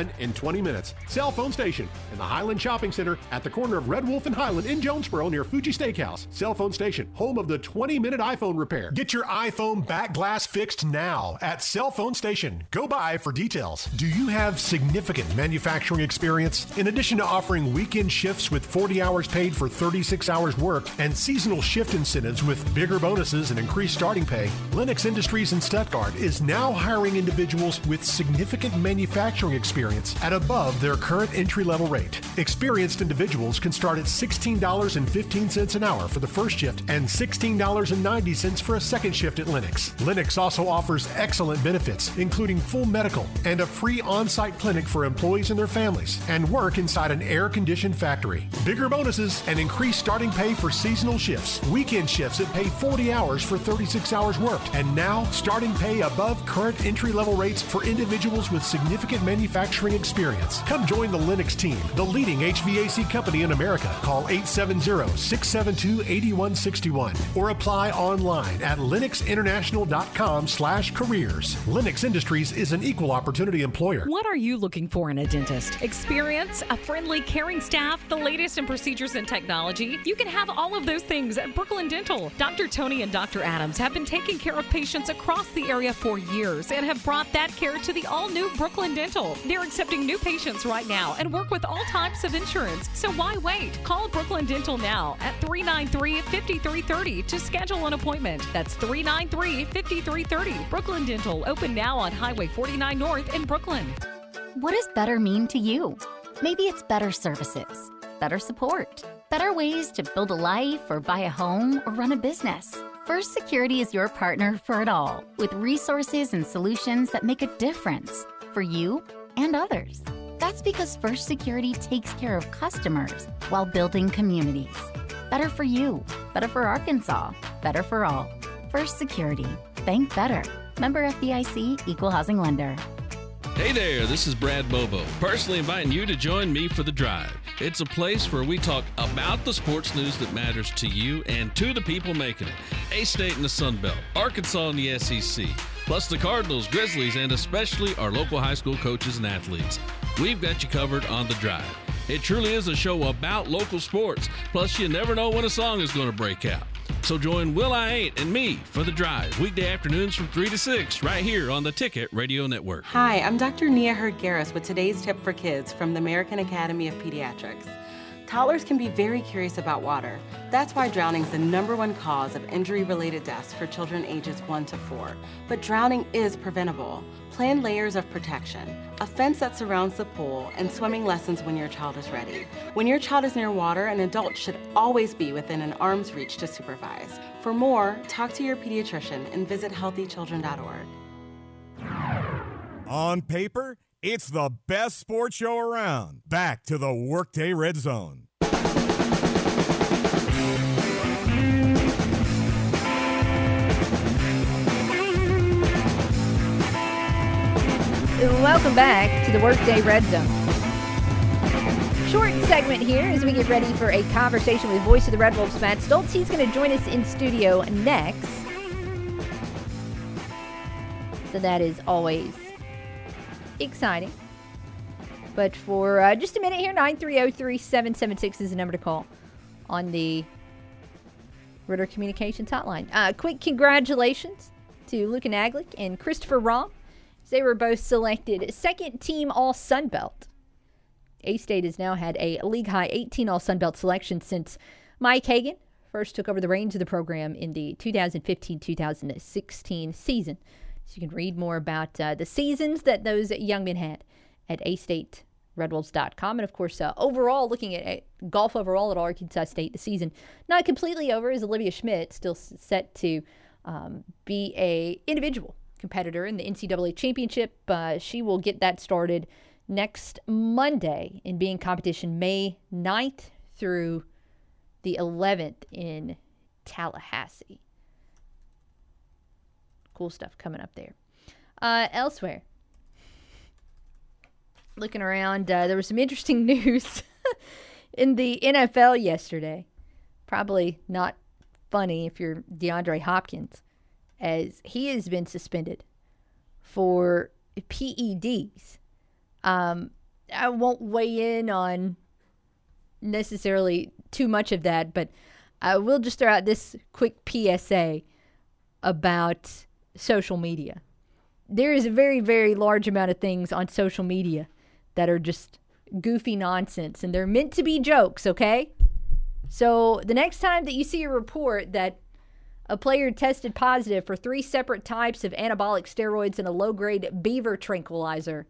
in 20 minutes. Cell Phone Station in the Highland Shopping Center at the corner of Red Wolf and Highland in Jonesboro near Fuji Steakhouse. Cell Phone Station, home of the 20-minute iPhone repair. Get your iPhone back glass fixed now at Cell Phone Station. Go by for details. Do you have significant manufacturing experience? In addition to offering weekend shifts with 40 hours paid for 36 hours work and seasonal shift incentives with bigger bonuses and increased starting pay, Lennox Industries in Stuttgart is now hiring individuals with significant manufacturing experience at above their current entry level rate. Experienced individuals can start at $16.15 an hour for the first shift and $16.90 for a second shift at Lennox. Lennox also offers excellent benefits, including full medical and a free on site clinic for employees and their families, and work inside an air conditioned factory. Bigger bonuses and increased starting pay for seasonal shifts, weekend shifts that pay 40 hours for 36 hours worked, and now starting pay above current entry level rates for individuals with significant manufacturing experience. Come join the Lennox team, the leading HVAC company in America. Call 870-672-8161 or apply online at lennoxinternational.com slash careers. Lennox Industries is an equal opportunity employer. What are you looking for in a dentist? Experience, a friendly, caring staff, the latest in procedures and technology? You can have all of those things at Brooklyn Dental. Dr. Tony and Dr. Adams have been taking care of patients across the area for years and have brought that care to the all new Brooklyn Dental. They're accepting new patients right now and work with all types of insurance. So why wait? Call Brooklyn Dental now at 393 5330 to schedule an appointment. That's 393 5330. Brooklyn Dental, open now on Highway 49 North in Brooklyn. What does better mean to you? Maybe it's better services, better support, better ways to build a life or buy a home or run a business. First Security is your partner for it all, with resources and solutions that make a difference for you and others. That's because First Security takes care of customers while building communities. Better for you, better for Arkansas, better for all. First Security. Bank better. Member FDIC, Equal Housing Lender. Hey there, this is Brad Bobo, personally inviting you to join me for The Drive. It's a place where we talk about the sports news that matters to you and to the people making it. A State in the Sun Belt, Arkansas in the SEC, plus the Cardinals, Grizzlies, and especially our local high school coaches and athletes. We've got you covered on The Drive. It truly is a show about local sports, plus, you never know when a song is going to break out. So join Will I Ain't and me for The Drive, weekday afternoons from 3 to 6, right here on the Ticket Radio Network. Hi, I'm Dr. Nia Heard-Garris with today's tip for kids from the American Academy of Pediatrics. Toddlers can be very curious about water. That's why drowning is the number one cause of injury related deaths for children ages 1 to 4. But drowning is preventable. Plan layers of protection, a fence that surrounds the pool, and swimming lessons when your child is ready. When your child is near water, an adult should always be within an arm's reach to supervise. For more, talk to your pediatrician and visit healthychildren.org. On paper, it's the best sports show around. Back to the Workday Red Zone. Welcome back to the Workday Red Zone. Short segment here as we get ready for a conversation with voice of the Red Wolves, Matt Stolz. He's going to join us in studio next. So that is always exciting. But for uh, just a minute here, 930-3776 is the number to call on the Ritter Communications Hotline. Uh, quick congratulations to Luke and Naglick and Christopher Rom They were both selected second team All Sun Belt. A State has now had a league high 18 All Sun Belt selection since Mike Hagan first took over the reins of the program in the 2015 2016 season. So you can read more about uh, the seasons that those young men had at A State redwolves.com. And of course, uh, overall, looking at, at, golf overall at Arkansas State, the season not completely over as Olivia Schmidt still set to um, be a individual competitor in the NCAA championship. Uh, she will get that started next Monday in being competition May 9th through the 11th in Tallahassee. Cool stuff coming up there. Uh, elsewhere, looking around, uh, there was some interesting [laughs] news in the NFL yesterday. Probably not funny if you're DeAndre Hopkins, as he has been suspended for PEDs. Um, I won't weigh in on necessarily too much of that, but I will just throw out this quick PSA about social media. There is a very, very large amount of things on social media that are just goofy nonsense, and they're meant to be jokes, okay? So the next time that you see a report that a player tested positive for three separate types of anabolic steroids and a low grade beaver tranquilizer,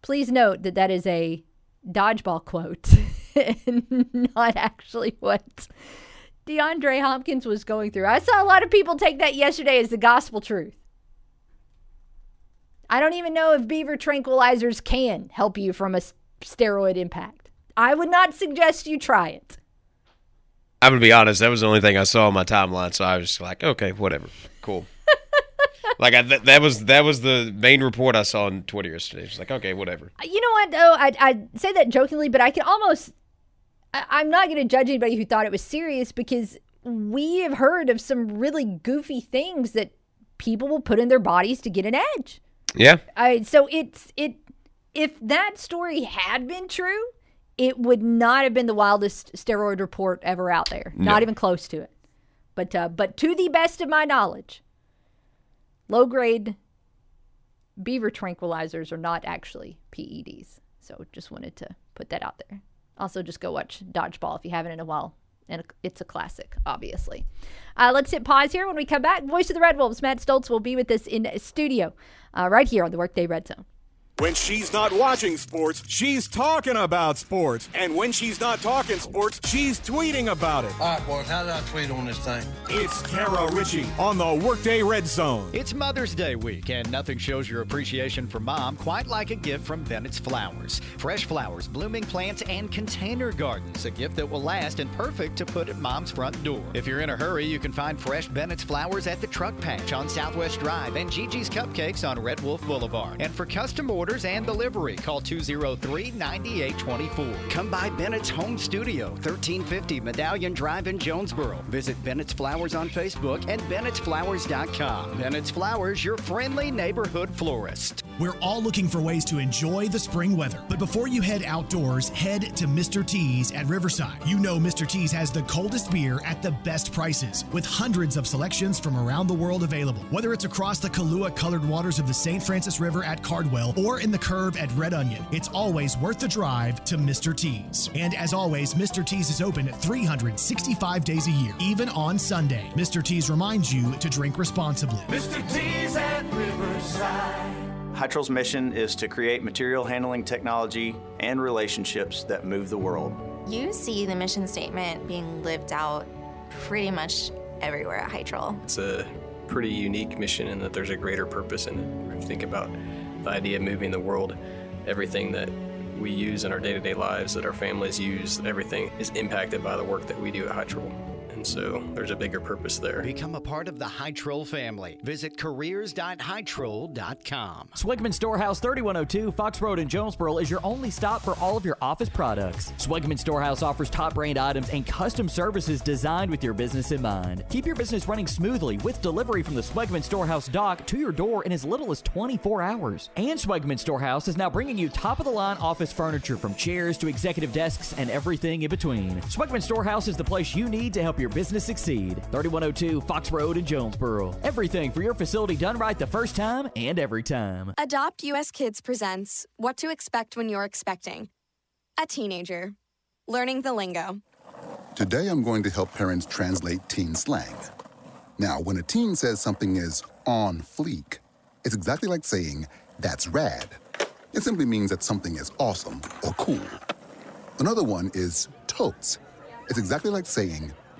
please note that that is a dodgeball quote [laughs] and not actually what DeAndre Hopkins was going through. I saw a lot of people take that yesterday as the gospel truth. I don't even know if beaver tranquilizers can help you from a steroid impact. I would not suggest you try it. I'm gonna be honest. That was the only thing I saw on my timeline, so I was just like, okay, whatever, cool. [laughs] like I, th- that was that was the main report I saw on Twitter yesterday. It's like, okay, whatever. You know what, though? I, I say that jokingly, but I can almost. I, I'm not going to judge anybody who thought it was serious because we have heard of some really goofy things that people will put in their bodies to get an edge. Yeah. I so it's it if that story had been true, it would not have been the wildest steroid report ever out there. No. Not even close to it. But uh, but to the best of my knowledge, low grade beaver tranquilizers are not actually PEDs. So just wanted to put that out there. Also, just go watch Dodgeball if you haven't in a while. And it's a classic, obviously. Uh, let's hit pause here. When we come back, voice of the Red Wolves, Matt Stolz, will be with us in studio uh, right here on the Workday Red Zone. When she's not watching sports, she's talking about sports. And when she's not talking sports, she's tweeting about it. All right, boys, how did I tweet on this thing? It's Kara Richey on the Workday Red Zone. It's Mother's Day week, and nothing shows your appreciation for mom quite like a gift from Bennett's Flowers. Fresh flowers, blooming plants, and container gardens. A gift that will last and perfect to put at mom's front door. If you're in a hurry, you can find fresh Bennett's Flowers at the Truck Patch on Southwest Drive and Gigi's Cupcakes on Red Wolf Boulevard. And for custom orders, and delivery. Call 203 9824. Come by Bennett's Home Studio, 1350 Medallion Drive in Jonesboro. Visit Bennett's Flowers on Facebook and Bennett'sFlowers.com. Bennett's Flowers, your friendly neighborhood florist. We're all looking for ways to enjoy the spring weather. But before you head outdoors, head to Mr. T's at Riverside. You know Mr. T's has the coldest beer at the best prices, with hundreds of selections from around the world available. Whether it's across the Kahlua colored waters of the St. Francis River at Cardwell or in the curve at Red Onion, it's always worth the drive to Mr. T's. And as always, Mr. T's is open 365 days a year, even on Sunday. Mr. T's reminds you to drink responsibly. Mr. T's at Riverside. Hytrol's mission is to create material handling technology and relationships that move the world. You see the mission statement being lived out pretty much everywhere at Hytrol. It's a pretty unique mission in that there's a greater purpose in it. If you think about the idea of moving the world, everything that we use in our day-to-day lives, that our families use, everything is impacted by the work that we do at Hytrol. And so there's a bigger purpose there. Become a part of the Hytrol family. Visit careers.hytrol.com. Swigman Storehouse 3102 Fox Road in Jonesboro is your only stop for all of your office products. Swigman Storehouse offers top brand items and custom services designed with your business in mind. Keep your business running smoothly with delivery from the Swigman Storehouse dock to your door in as little as 24 hours. And Swigman Storehouse is now bringing you top of the line office furniture from chairs to executive desks and everything in between. Swigman Storehouse is the place you need to help your your business succeed. 3102 Fox Road in Jonesboro. Everything for your facility done right the first time and every time. Adopt US Kids presents What to Expect When You're Expecting. A teenager. Learning the lingo. Today I'm going to help parents translate teen slang. Now, when a teen says something is on fleek, it's exactly like saying, that's rad. It simply means that something is awesome or cool. Another one is totes. It's exactly like saying,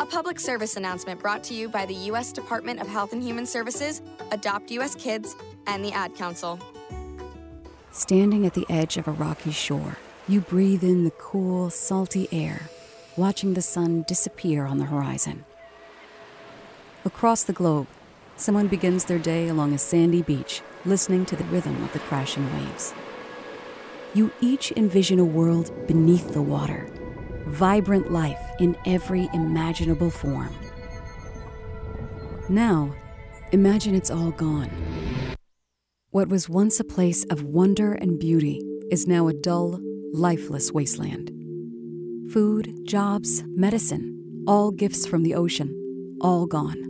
A public service announcement brought to you by the U.S. Department of Health and Human Services, Adopt U.S. Kids, and the Ad Council. Standing at the edge of a rocky shore, you breathe in the cool, salty air, watching the sun disappear on the horizon. Across the globe, someone begins their day along a sandy beach, listening to the rhythm of the crashing waves. You each envision a world beneath the water, vibrant life in every imaginable form. Now, imagine it's all gone. What was once a place of wonder and beauty is now a dull, lifeless wasteland. Food, jobs, medicine, all gifts from the ocean, all gone.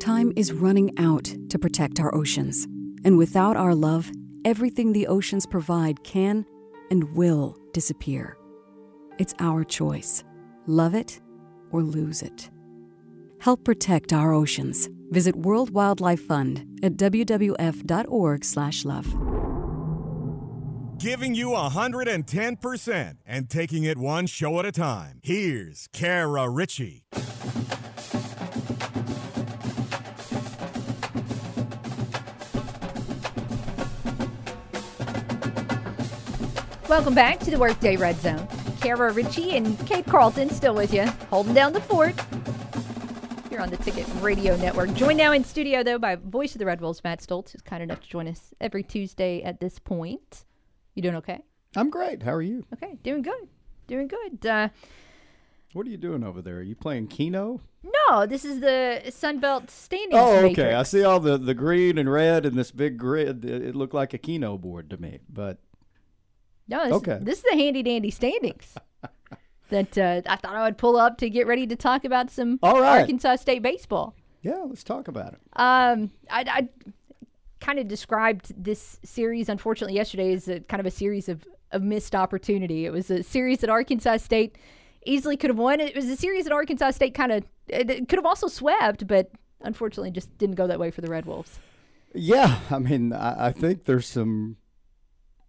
Time is running out to protect our oceans, and without our love, everything the oceans provide can and will disappear. It's our choice love it or lose it. Help protect our oceans. Visit World Wildlife Fund at wwf.org/love. Giving you 110% and taking it one show at a time. Here's Kara Richey. Welcome back to the Workday Red Zone. Kara Richey and Cade Carlton still with you, holding down the fort here on the Ticket Radio Network. Joined now in studio, though, by voice of the Red Wolves, Matt Stolz, who's kind enough to join us every Tuesday at this point. You doing okay? I'm great. How are you? Okay, doing good. Doing good. Uh, what are you doing over there? Are you playing Keno? no, this is the Sunbelt standings. Oh, okay. matrix. I see all the, the green and red and this big grid. It, it looked like a Keno board to me, but No, this, Okay. this is the handy dandy standings [laughs] that uh, I thought I would pull up to get ready to talk about some All right. Arkansas State baseball. yeah, let's talk about it. Um, I, I kind of described this series, unfortunately, yesterday as a kind of a series of, of missed opportunity. It was a series that Arkansas State easily could have won. It was a series that Arkansas State kind of could have also swept, but unfortunately, just didn't go that way for the Red Wolves. Yeah, I mean, I, I think there's some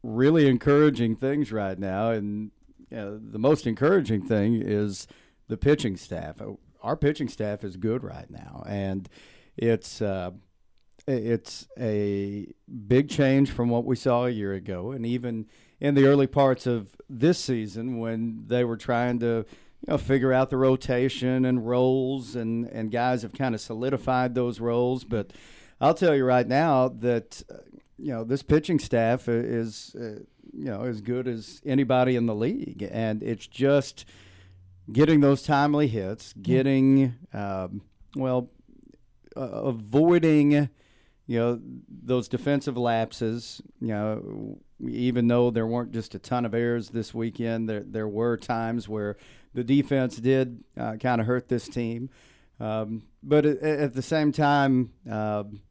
really encouraging things right now, and you know, the most encouraging thing is the pitching staff. Uh, Our pitching staff is good right now, and it's uh, it's a big change from what we saw a year ago, and even in the early parts of this season when they were trying to you know figure out the rotation and roles and and guys have kind of solidified those roles but I'll tell you right now that uh, you know this pitching staff is uh, you know as good as anybody in the league. And it's just getting those timely hits getting um, well uh, avoiding you know those defensive lapses you know even though there weren't just a ton of errors this weekend there there were times where the defense did uh, kind of hurt this team. Um, but at, at the same time um,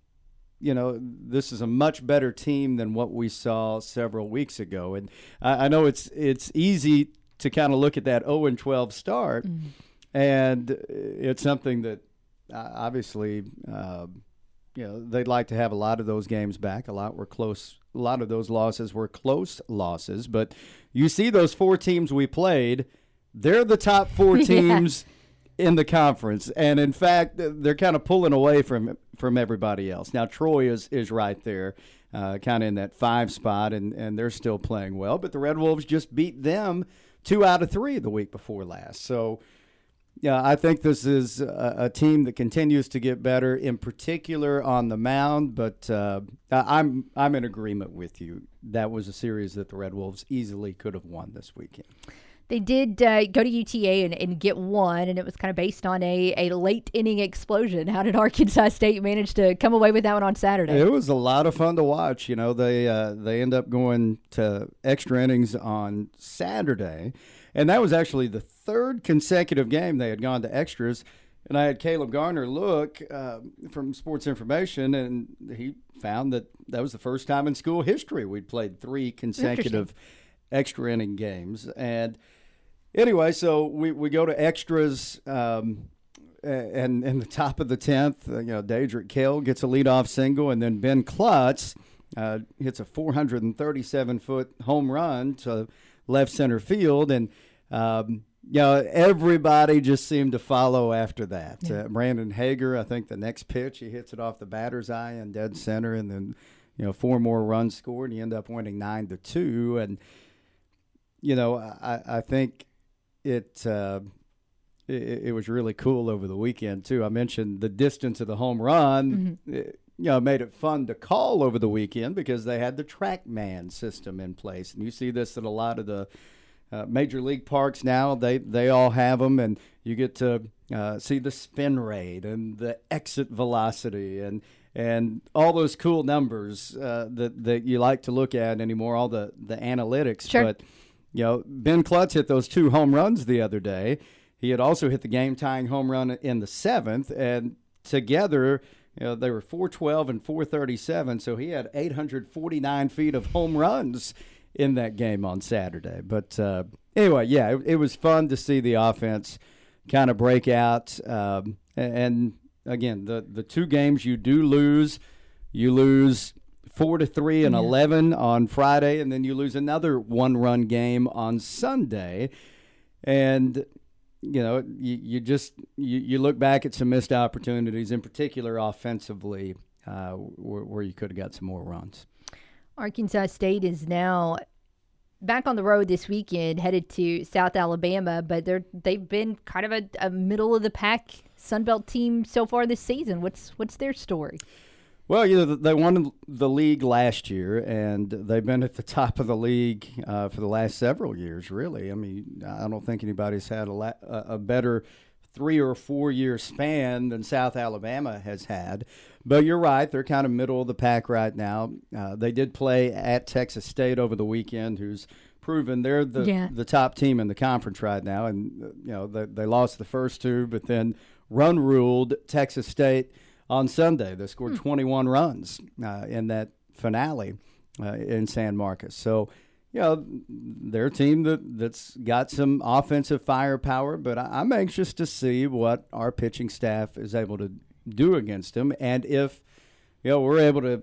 you know this is a much better team than what we saw several weeks ago and I, I know it's it's easy to kind of look at that 0 and 12 start and it's something that uh, obviously uh, you know they'd like to have a lot of those games back. A lot were close. A lot of those losses were close losses. But you see those four teams we played. They're the top four [laughs] Yeah. In the conference, and in fact, they're kind of pulling away from from everybody else. Now Troy is is right there, uh, kind of in that five spot, and and they're still playing well. But the Red Wolves just beat them two out of three the week before last. So yeah, I think this is a, a, team that continues to get better, in particular on the mound. But uh, I'm I'm in agreement with you. That was a series that the Red Wolves easily could have won this weekend. They did uh, go to UTA and, and, get one, and it was kind of based on a, a late inning explosion. How did Arkansas [laughs] State manage to come away with that one on Saturday? It was a lot of fun to watch. You know, they uh, they end up going to extra innings on Saturday and that was actually the third consecutive game they had gone to extras. And I had Caleb Garner look uh, from Sports Information, and he found that that was the first time in school history we'd played three consecutive extra inning games. And anyway, so we, we go to extras. Um, and in the top of the tenth, uh, you know, Daedric Kell gets a leadoff single, and then Ben Klutz uh, hits a 437 foot home run to left center field, and um, you know everybody just seemed to follow after that. Yeah. Uh, Brandon Hager, I think the next pitch he hits it off the batter's eye and dead center, and then you know four more runs scored, and you end up winning nine to two. And you know I, I think it. Uh, it, it was really cool over the weekend too. I mentioned the distance of the home run. Mm-hmm. It, you know, made it fun to call over the weekend because they had the TrackMan system in place, and you see this at a lot of the uh, major league parks now. They they all have them, and you get to uh, see the spin rate and the exit velocity and and all those cool numbers uh, that that you like to look at anymore. All the the analytics, sure. but you know, Ben Klutz hit those two home runs the other day. He had also hit the game tying home run in the seventh, and together you know, they were 412 and 437, so he had 849 feet of home runs in that game on Saturday. But uh, anyway, yeah, it, it, was fun to see the offense kind of break out. Um, and again, the the two games you do lose, you lose four to three and yeah. eleven on Friday, and then you lose another one run game on Sunday. And you know, you, you just you, you look back at some missed opportunities, in particular offensively, uh, where, where you could have got some more runs. Arkansas State is now back on the road this weekend, headed to South Alabama, but they're they've been kind of a, a middle of the pack Sunbelt team so far this season. What's what's their story? Well, you know, they won the league last year, and they've been at the top of the league uh, for the last several years. Really, I mean, I don't think anybody's had a, la- a better three or four year span than South Alabama has had. But you're right; they're kind of middle of the pack right now. Uh, they did play at Texas State over the weekend, who's proven they're the yeah. the top team in the conference right now, and uh, you know they, they lost the first two, but then run ruled Texas State on Sunday. They scored hmm. 21 runs uh, in that finale uh, in San Marcos. So, you know, they're a team that, that's got some offensive firepower, but I, am anxious to see what our pitching staff is able to do against them. And if, you know, we're able to,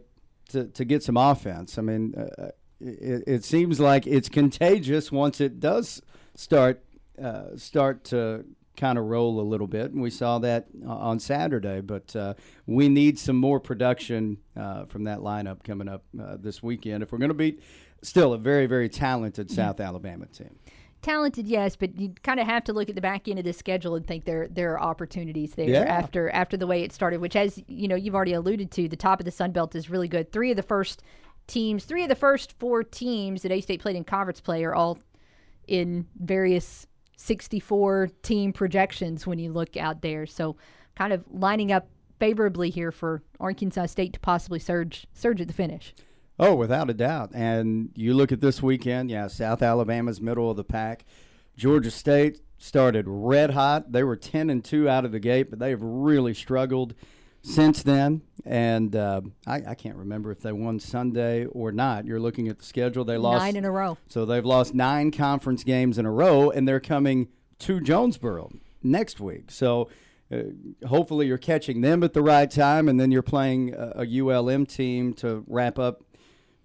to, to get some offense. I mean, uh, uh it, it, seems like it's contagious once it does start uh, start to kind of roll a little bit, and we saw that uh, on Saturday. But uh, we need some more production uh, from that lineup coming up uh, this weekend if we're going to beat still a very, very talented South Alabama team. Talented, yes, but you kind of have to look at the back end of the schedule and think there there are opportunities there yeah. after after the way it started. Which, as you know, you've already alluded to, the top of the Sun Belt is really good. Three of the first teams, three of the first four teams that A State played in conference play are all in various 64 team projections when you look out there. So, kind of lining up favorably here for Arkansas State to possibly surge surge at the finish. Oh, without a doubt. And you look at this weekend, yeah, South Alabama's middle of the pack. Georgia State started red hot. They were 10 and 2 out of the gate, but they have really struggled since then. And uh, I, I, can't remember if they won Sunday or not. You're looking at the schedule. They lost nine in a row. So they've lost nine conference games in a row, and they're coming to Jonesboro next week. So uh, hopefully you're catching them at the right time, and then you're playing a, a ULM team to wrap up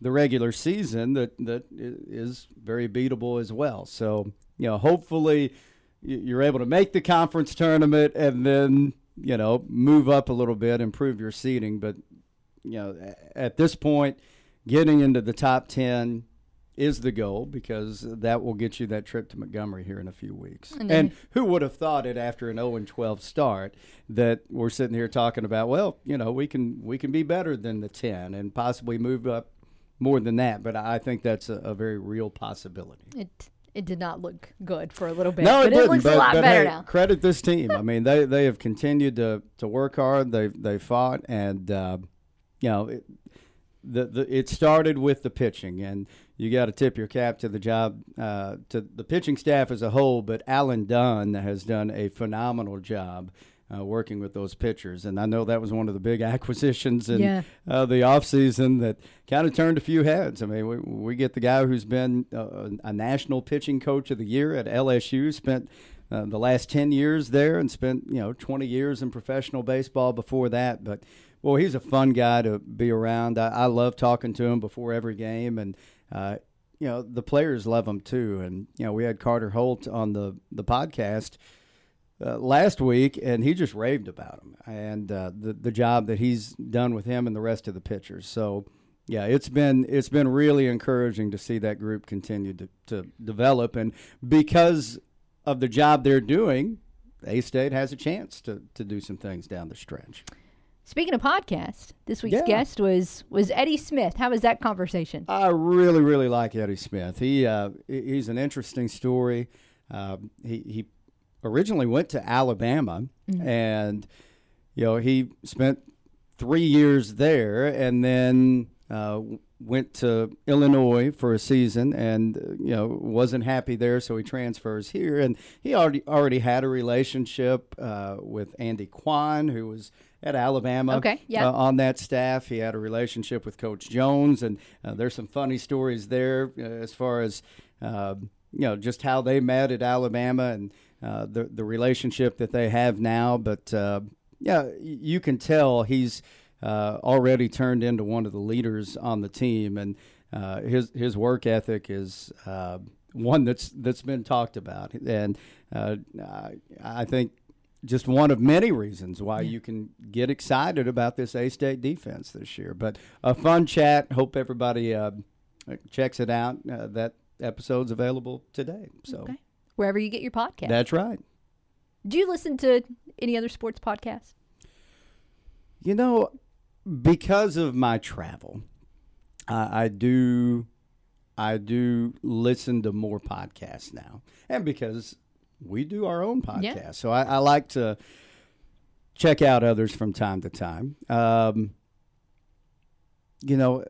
the regular season that that is very beatable as well. So you know, hopefully you're able to make the conference tournament and then you know, move up a little bit, improve your seating. But, you know, at this point, getting into the top 10 is the goal because that will get you that trip to Montgomery here in a few weeks. And And, who would have thought it after an 0 12 start that we're sitting here talking about, well, you know, we can we can be better than the 10 and possibly move up more than that, but I think that's a, a very real possibility. It it did not look good for a little bit, No, but it didn't. looks but, a lot better hey, now. Credit this team. I [laughs] mean, they they have continued to to work hard. They they fought, and uh, you know, it, the the it started with the pitching, and you got to tip your cap to the job uh, to the pitching staff as a whole. But Alan Dunn has done a phenomenal job. Uh, working with those pitchers, and I know that was one of the big [laughs] acquisitions in Yeah. uh, the offseason that kind of turned a few heads. I mean, we, we get the guy who's been uh, a national pitching coach of the year at LSU, spent uh, the last 10 years there and spent, you know, 20 years in professional baseball before that. But, well, he's a fun guy to be around. I, I love talking to him before every game. And, uh, you know, the players love him too. And, you know, we had Carter Holt on the, the podcast uh, last week, and he just raved about him and uh, the the job that he's done with him and the rest of the pitchers. So, yeah, it's been it's been really encouraging to see that group continue to, to develop, and because of the job they're doing, A State has a chance to to do some things down the stretch. Speaking of podcast, this week's Yeah. guest was was Eddie Smith. How was that conversation? I really, really like Eddie Smith. He uh, he's an interesting story. Uh, he he originally went to Alabama, Mhm. and you know he spent three years there, and then uh, went to Illinois for a season, and you know wasn't happy there, so he transfers here, and he already already had a relationship uh, with Andy Kwan, who was at Alabama Okay, yeah. uh, on that staff. He had a relationship with Coach Jones, and uh, there's some funny stories there uh, as far as uh, you know just how they met at Alabama and uh, the the relationship that they have now. But uh, yeah, you can tell he's uh, already turned into one of the leaders on the team, and uh, his his work ethic is. Uh, one that's that's been talked about, and uh, I, I think just one of many reasons why you can get excited about this A State defense this year. But a fun chat. Hope everybody uh, checks it out. Uh, that episode's available today. So Okay. Wherever you get your podcast. that's right. Do you listen to any other sports podcasts? You know, because of my travel, I, I do, I do listen to more podcasts now, and because we do our own podcast, Yeah. so I, I like to check out others from time to time. Um, you know,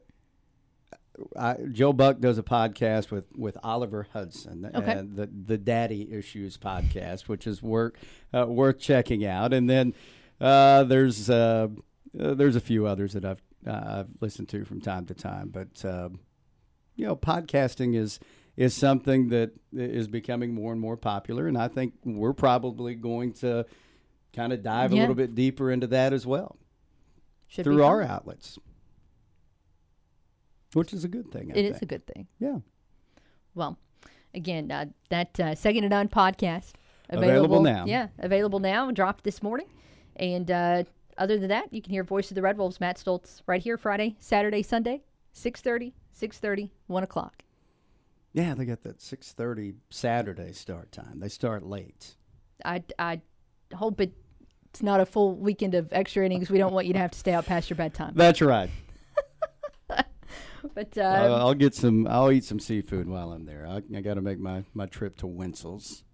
I, Joe Buck does a podcast with, with Oliver Hudson, Okay. and the the Daddy Issues podcast, which is work uh, worth checking out. And then uh, there's uh, uh, there's a few others that I've uh, I've listened to from time to time, but uh, you know, podcasting is is something that is becoming more and more popular, and I think we're probably going to kind of dive a little bit deeper into that as well Should through our outlets, which is a good thing. I It is think. a good thing. Yeah. Well, again, uh, that uh, Second and Done podcast Available now. Yeah, available now. Dropped this morning, and uh, other than that, you can hear Voice of the Red Wolves, Matt Stolz, right here Friday, Saturday, Sunday, 6.30, 6.30, 1 o'clock. Yeah, they got that six thirty Saturday start time. They start late. I, I hope it, it's not a full weekend of extra innings. We don't want you to have to stay out past your bedtime. That's right. [laughs] But Uh, uh, I'll get some. I'll eat some seafood while I'm there. I, I got to make my, my trip to Wintzell's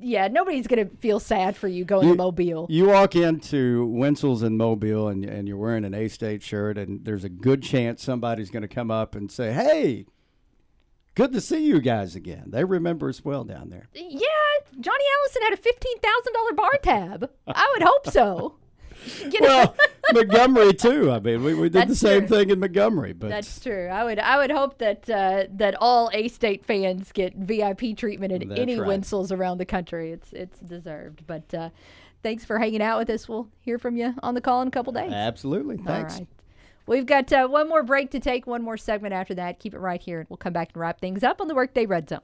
yeah, nobody's going to feel sad for you going to Mobile. You walk into Wintzell's in Mobile and and you're wearing an A State shirt, and there's a good chance somebody's going to come up and say, "Hey, good to see you guys again." They remember us well down there. Yeah, Johnny Allison had a fifteen thousand dollar bar tab. I would hope so. [laughs] You know, Well, Montgomery too. I mean, we, we did the same true. thing in Montgomery, but that's true. I would I would hope that uh, that all A State fans get VIP treatment at That's any right. Wintzell's around the country. It's it's deserved. But uh, thanks for hanging out with us. We'll hear from you on the call in a couple days. absolutely. Thanks. All right. We've got uh, one more break to take, one more segment after that. Keep it right here, and we'll come back and wrap things up on the Workday Red Zone.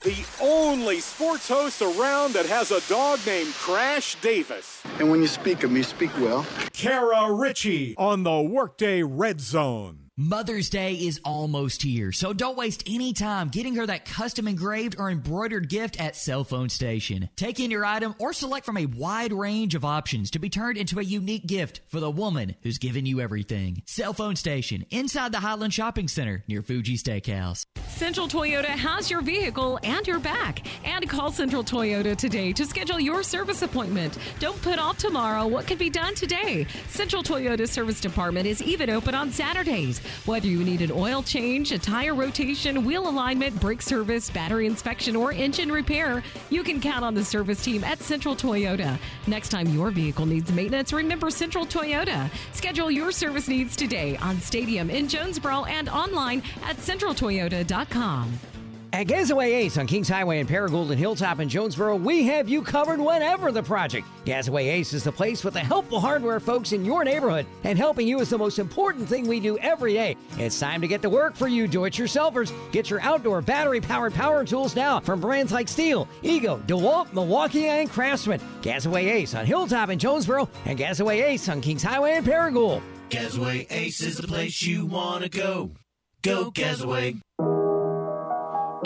The only sports host around that has a dog named Crash Davis. And when you speak of me, speak well. Kara Richey on the Workday Red Zone. Mother's Day is almost here, so don't waste any time getting her that custom engraved or embroidered gift at Cell Phone Station. Take in your item or select from a wide range of options to be turned into a unique gift for the woman who's given you everything. Cell Phone Station, inside the Highland Shopping Center near Fuji Steakhouse. Central Toyota has your vehicle and your back. And call Central Toyota today to schedule your service appointment. Don't put off tomorrow what can be done today. Central Toyota Service Department is even open on Saturdays. Whether you need an oil change, a tire rotation, wheel alignment, brake service, battery inspection, or engine repair, you can count on the service team at Central Toyota. Next time your vehicle needs maintenance, remember Central Toyota. Schedule your service needs today on Stadium in Jonesboro and online at centraltoyota.com. At Gazaway Ace on Kings Highway in Paragould and Hilltop in Jonesboro, we have you covered whenever the project. Gazaway Ace is the place with the helpful hardware folks in your neighborhood, and helping you is the most important thing we do every day. It's time to get to work for you do-it-yourselfers. Get your outdoor battery-powered power tools now from brands like STIHL, Ego, DeWalt, Milwaukee, and Craftsman. Gazaway Ace on Hilltop in Jonesboro and Gazaway Ace on Kings Highway in Paragould. Gazaway Ace is the place you want to go. Go Gazaway.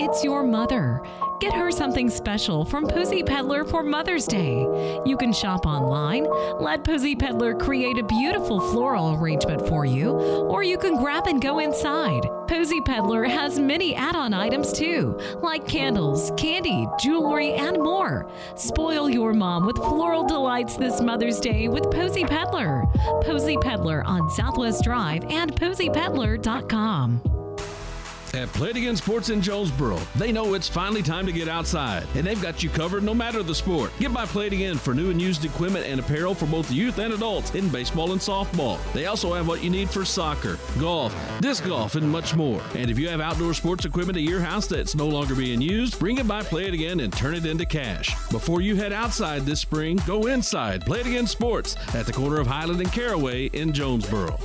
It's your mother. Get her something special from Posy Peddler for Mother's Day. You can shop online, let Posy Peddler create a beautiful floral arrangement for you, or you can grab and go inside. Posy Peddler has many add on items too, like candles, candy, jewelry, and more. Spoil your mom with floral delights this Mother's Day with Posy Peddler. Posy Peddler on Southwest Drive and posypeddler.com. At Play It Again Sports in Jonesboro, they know it's finally time to get outside, and they've got you covered no matter the sport. Get by Again for new and used equipment and apparel for both youth and adults in baseball and softball. They also have what you need for soccer, golf, disc golf, and much more. And if you have outdoor sports equipment at your house that's no longer being used, bring it by Play It Again and turn it into cash. Before you head outside this spring, go inside Play It Again Sports at the corner of Highland and Caraway in Jonesboro.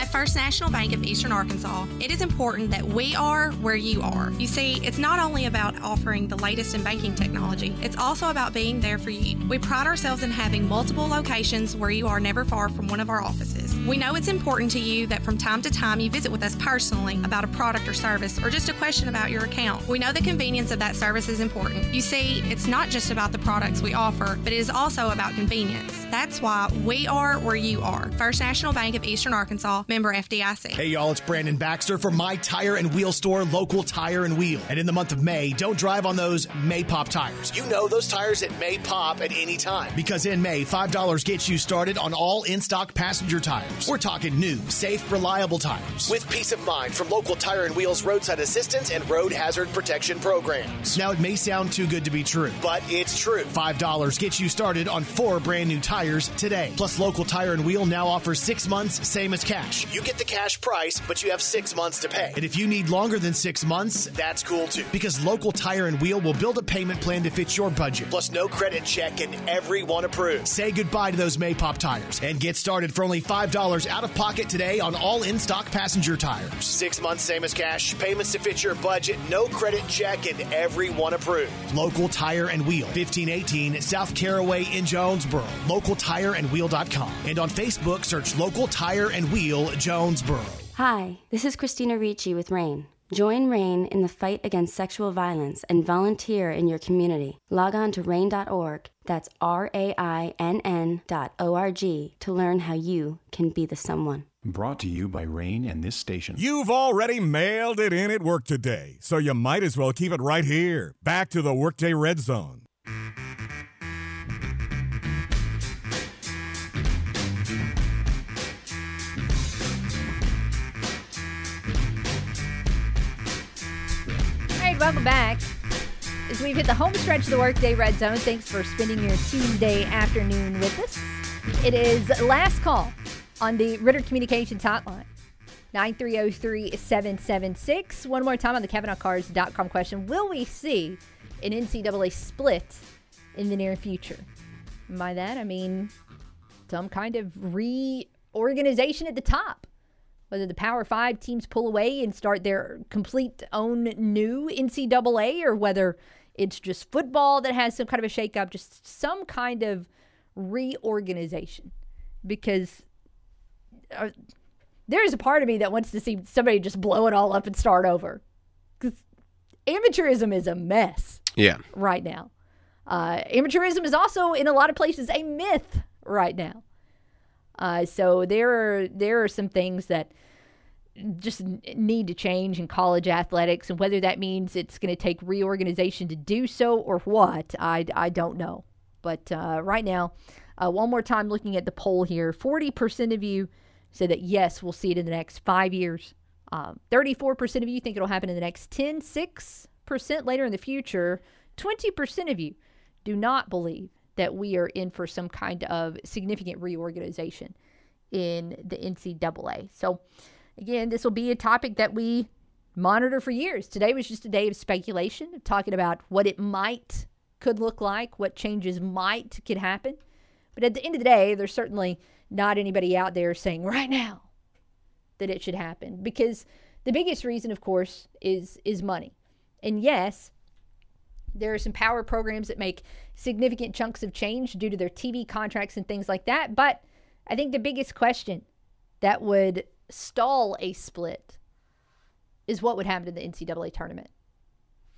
At First National Bank of Eastern Arkansas, it is important that we are where you are. You see, it's not only about offering the latest in banking technology, it's also about being there for you. We pride ourselves in having multiple locations where you are never far from one of our offices. We know it's important to you that from time to time you visit with us personally about a product or service or just a question about your account. We know the convenience of that service is important. You see, it's not just about the products we offer, but it is also about convenience. That's why we are where you are. First National Bank of Eastern Arkansas, member FDIC. Hey y'all, it's Brandon Baxter from my tire and wheel store, Local Tire and Wheel. And in the month of May, don't drive on those May pop tires. You know those tires that may pop at any time. Because in May, $5 gets you started on all in stock passenger tires. We're talking new, safe, reliable tires. With peace of mind from Local Tire and Wheel's roadside assistance and road hazard protection programs. Now, it may sound too good to be true, but it's true. $5 gets you started on four brand new tires today. Plus, Local Tire and Wheel now offers six months, same as cash. You get the cash price, but you have six months to pay. And if you need longer than six months, that's cool too. Because Local Tire and Wheel will build a payment plan to fit your budget. Plus, no credit check and everyone approved. Say goodbye to those Maypop tires and get started for only $5 out of pocket today on all in stock passenger tires. Six months, same as cash. Payments to fit your budget, no credit check, and everyone approved. Local Tire and Wheel, 1518 South Caraway in Jonesboro. Local tire and LocalTireandWheel.com. And on Facebook, search Local Tire and Wheel Jonesboro. Hi, this is Christina Ricci with RAINN. Join RAINN in the fight against sexual violence and volunteer in your community. Log on to RAINN.org, that's R A I N N dot O R G, to learn how you can be the someone. Brought to you by RAINN and this station. You've already mailed it in at work today, so you might as well keep it right here. Back to the Workday Red Zone. Right, welcome back. As we've hit the home stretch of the Workday Red Zone, thanks for spending your Tuesday afternoon with us. It is last call on the Ritter Communications Hotline. 9303776. One more time on the CavenaughCars.com question. Will we see an NCAA split in the near future? And by that, I mean some kind of reorganization at the top. Whether the Power Five teams pull away and start their complete own new NCAA, or whether it's just football that has some kind of a shakeup, just some kind of reorganization. Because uh, there's a part of me that wants to see somebody just blow it all up and start over. Because amateurism is a mess Yeah. right now. Uh, amateurism is also in a lot of places a myth right now. Uh, so there are there are some things that just need to change in college athletics, and whether that means it's going to take reorganization to do so or what, I, I don't know. But uh, right now, uh, one more time looking at the poll here 40% of you say that yes, we'll see it in the next five years. Um, 34% of you think it'll happen in the next 10, 6% later in the future. 20% of you do not believe that we are in for some kind of significant reorganization in the NCAA. So, again, this will be a topic that we monitor for years. Today was just a day of speculation, talking about what it might could look like, what changes might could happen. But at the end of the day, there's certainly not anybody out there saying right now that it should happen because the biggest reason of course is is money. And yes, there are some power programs that make significant chunks of change due to their TV contracts and things like that, but I think the biggest question that would stall a split is what would happen to the NCAA tournament.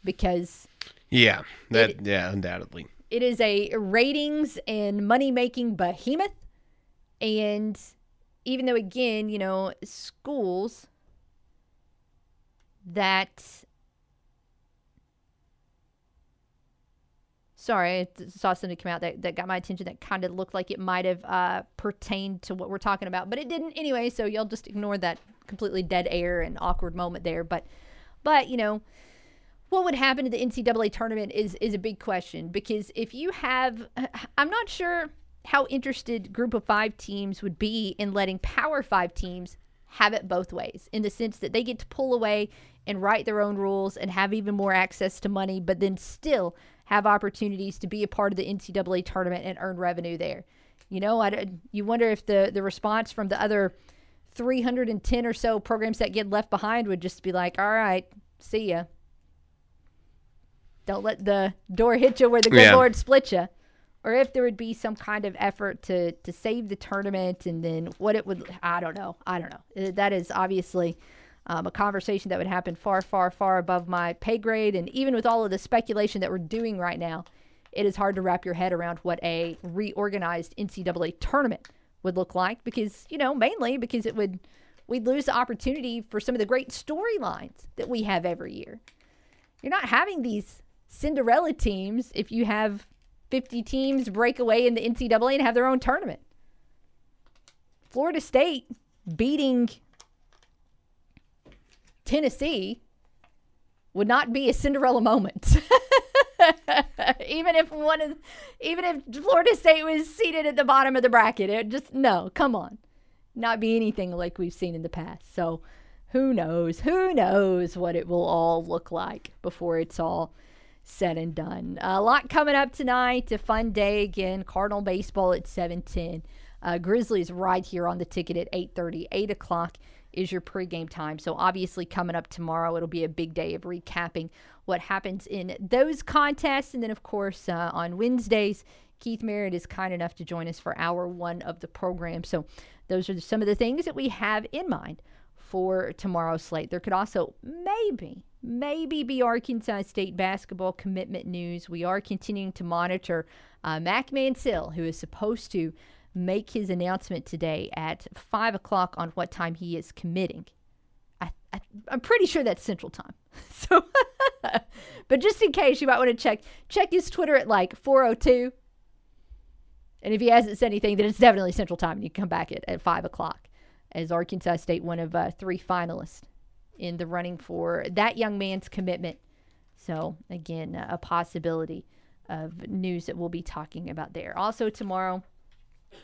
Because Yeah. That yeah, undoubtedly. it is a ratings and money making behemoth. And even though, again, you know, schools that. Sorry, I saw something come out that, that got my attention that kind of looked like it might have uh, pertained to what we're talking about, but it didn't anyway. So y'all just ignore that completely dead air and awkward moment there. But, but you know, what would happen to the NCAA tournament is is a big question because if you have, [sighs] I'm not sure how interested Group of Five teams would be in letting Power Five teams have it both ways, in the sense that they get to pull away and write their own rules and have even more access to money, but then still have opportunities to be a part of the NCAA tournament and earn revenue there. You know, I, you wonder if the the response from the other 310 or so programs that get left behind would just be like, all right, see ya. Don't let the door [laughs] hit you where the good Yeah. Lord split you. Or if there would be some kind of effort to, to save the tournament and then what it would, I don't know. I don't know. Uh, That is obviously um, a conversation that would happen far, far, far above my pay grade. And even with all of the speculation that we're doing right now, it is hard to wrap your head around what a reorganized NCAA tournament would look like because, you know, mainly because it would, we'd lose the opportunity for some of the great storylines that we have every year. You're not having these Cinderella teams if you have 50 teams break away in the NCAA and have their own tournament. Florida State beating Tennessee would not be a Cinderella moment. [laughs] even if one of, even if Florida State was seated at the bottom of the bracket, it just no, come on, not be anything like we've seen in the past. So, who knows? Who knows what it will all look like before it's all said and done. A lot coming up tonight. A fun day again. Cardinal baseball at seven ten. Uh, Grizzlies right here on the ticket at 8.30. 8 o'clock is your pregame time. So obviously coming up tomorrow, it'll be a big day of recapping what happens in those contests. And then, of course, uh, on Wednesdays, Keith Merritt is kind enough to join us for hour one of the program. So those are some of the things that we have in mind for tomorrow's slate. There could also maybe, maybe be Arkansas State basketball commitment news. We are continuing to monitor uh, Mac Mansell, who is supposed to make his announcement today at 5 o'clock on what time he is committing. I, I, I'm pretty sure that's Central Time. [laughs] So, [laughs] but just in case, you might want to check check his Twitter at like 4:02. And if he hasn't said anything, then it's definitely Central Time, and you can come back at, at 5 o'clock as Arkansas State, one of uh, three finalists in the running for that young man's commitment. So, again, a possibility of news that we'll be talking about there. Also, tomorrow,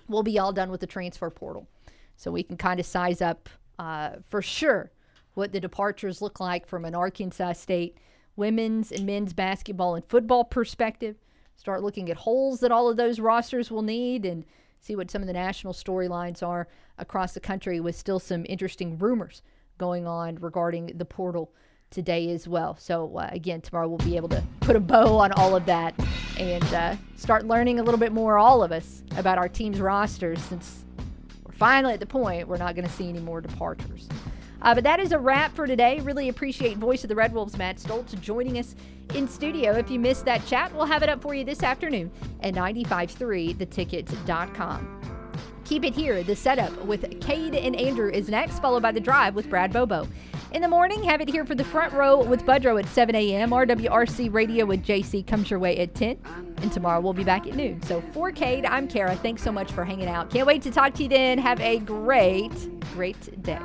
we'll be all done with the transfer portal. So, we can kind of size up uh, for sure what the departures look like from an Arkansas State women's and men's basketball and football perspective. Start looking at holes that all of those rosters will need and see what some of the national storylines are across the country with still some interesting rumors going on regarding the portal today as well. So, uh, again, tomorrow we'll be able to put a bow on all of that and uh, start learning a little bit more, all of us, about our team's rosters since we're finally at the point we're not going to see any more departures. Uh, but that is a wrap for today. Really appreciate Voice of the Red Wolves, Matt Stolz, joining us in studio. If you missed that chat, we'll have it up for you this afternoon at 953theticket.com. Keep it here. The setup with Cade and Andrew is next, followed by the drive with Brad Bobo. In the morning, have it here for the front row with Budrow at 7 a.m. RWRC Radio with JC comes your way at 10. And tomorrow we'll be back at noon. So for Cade, I'm Kara. Thanks so much for hanging out. Can't wait to talk to you then. Have a great, great day.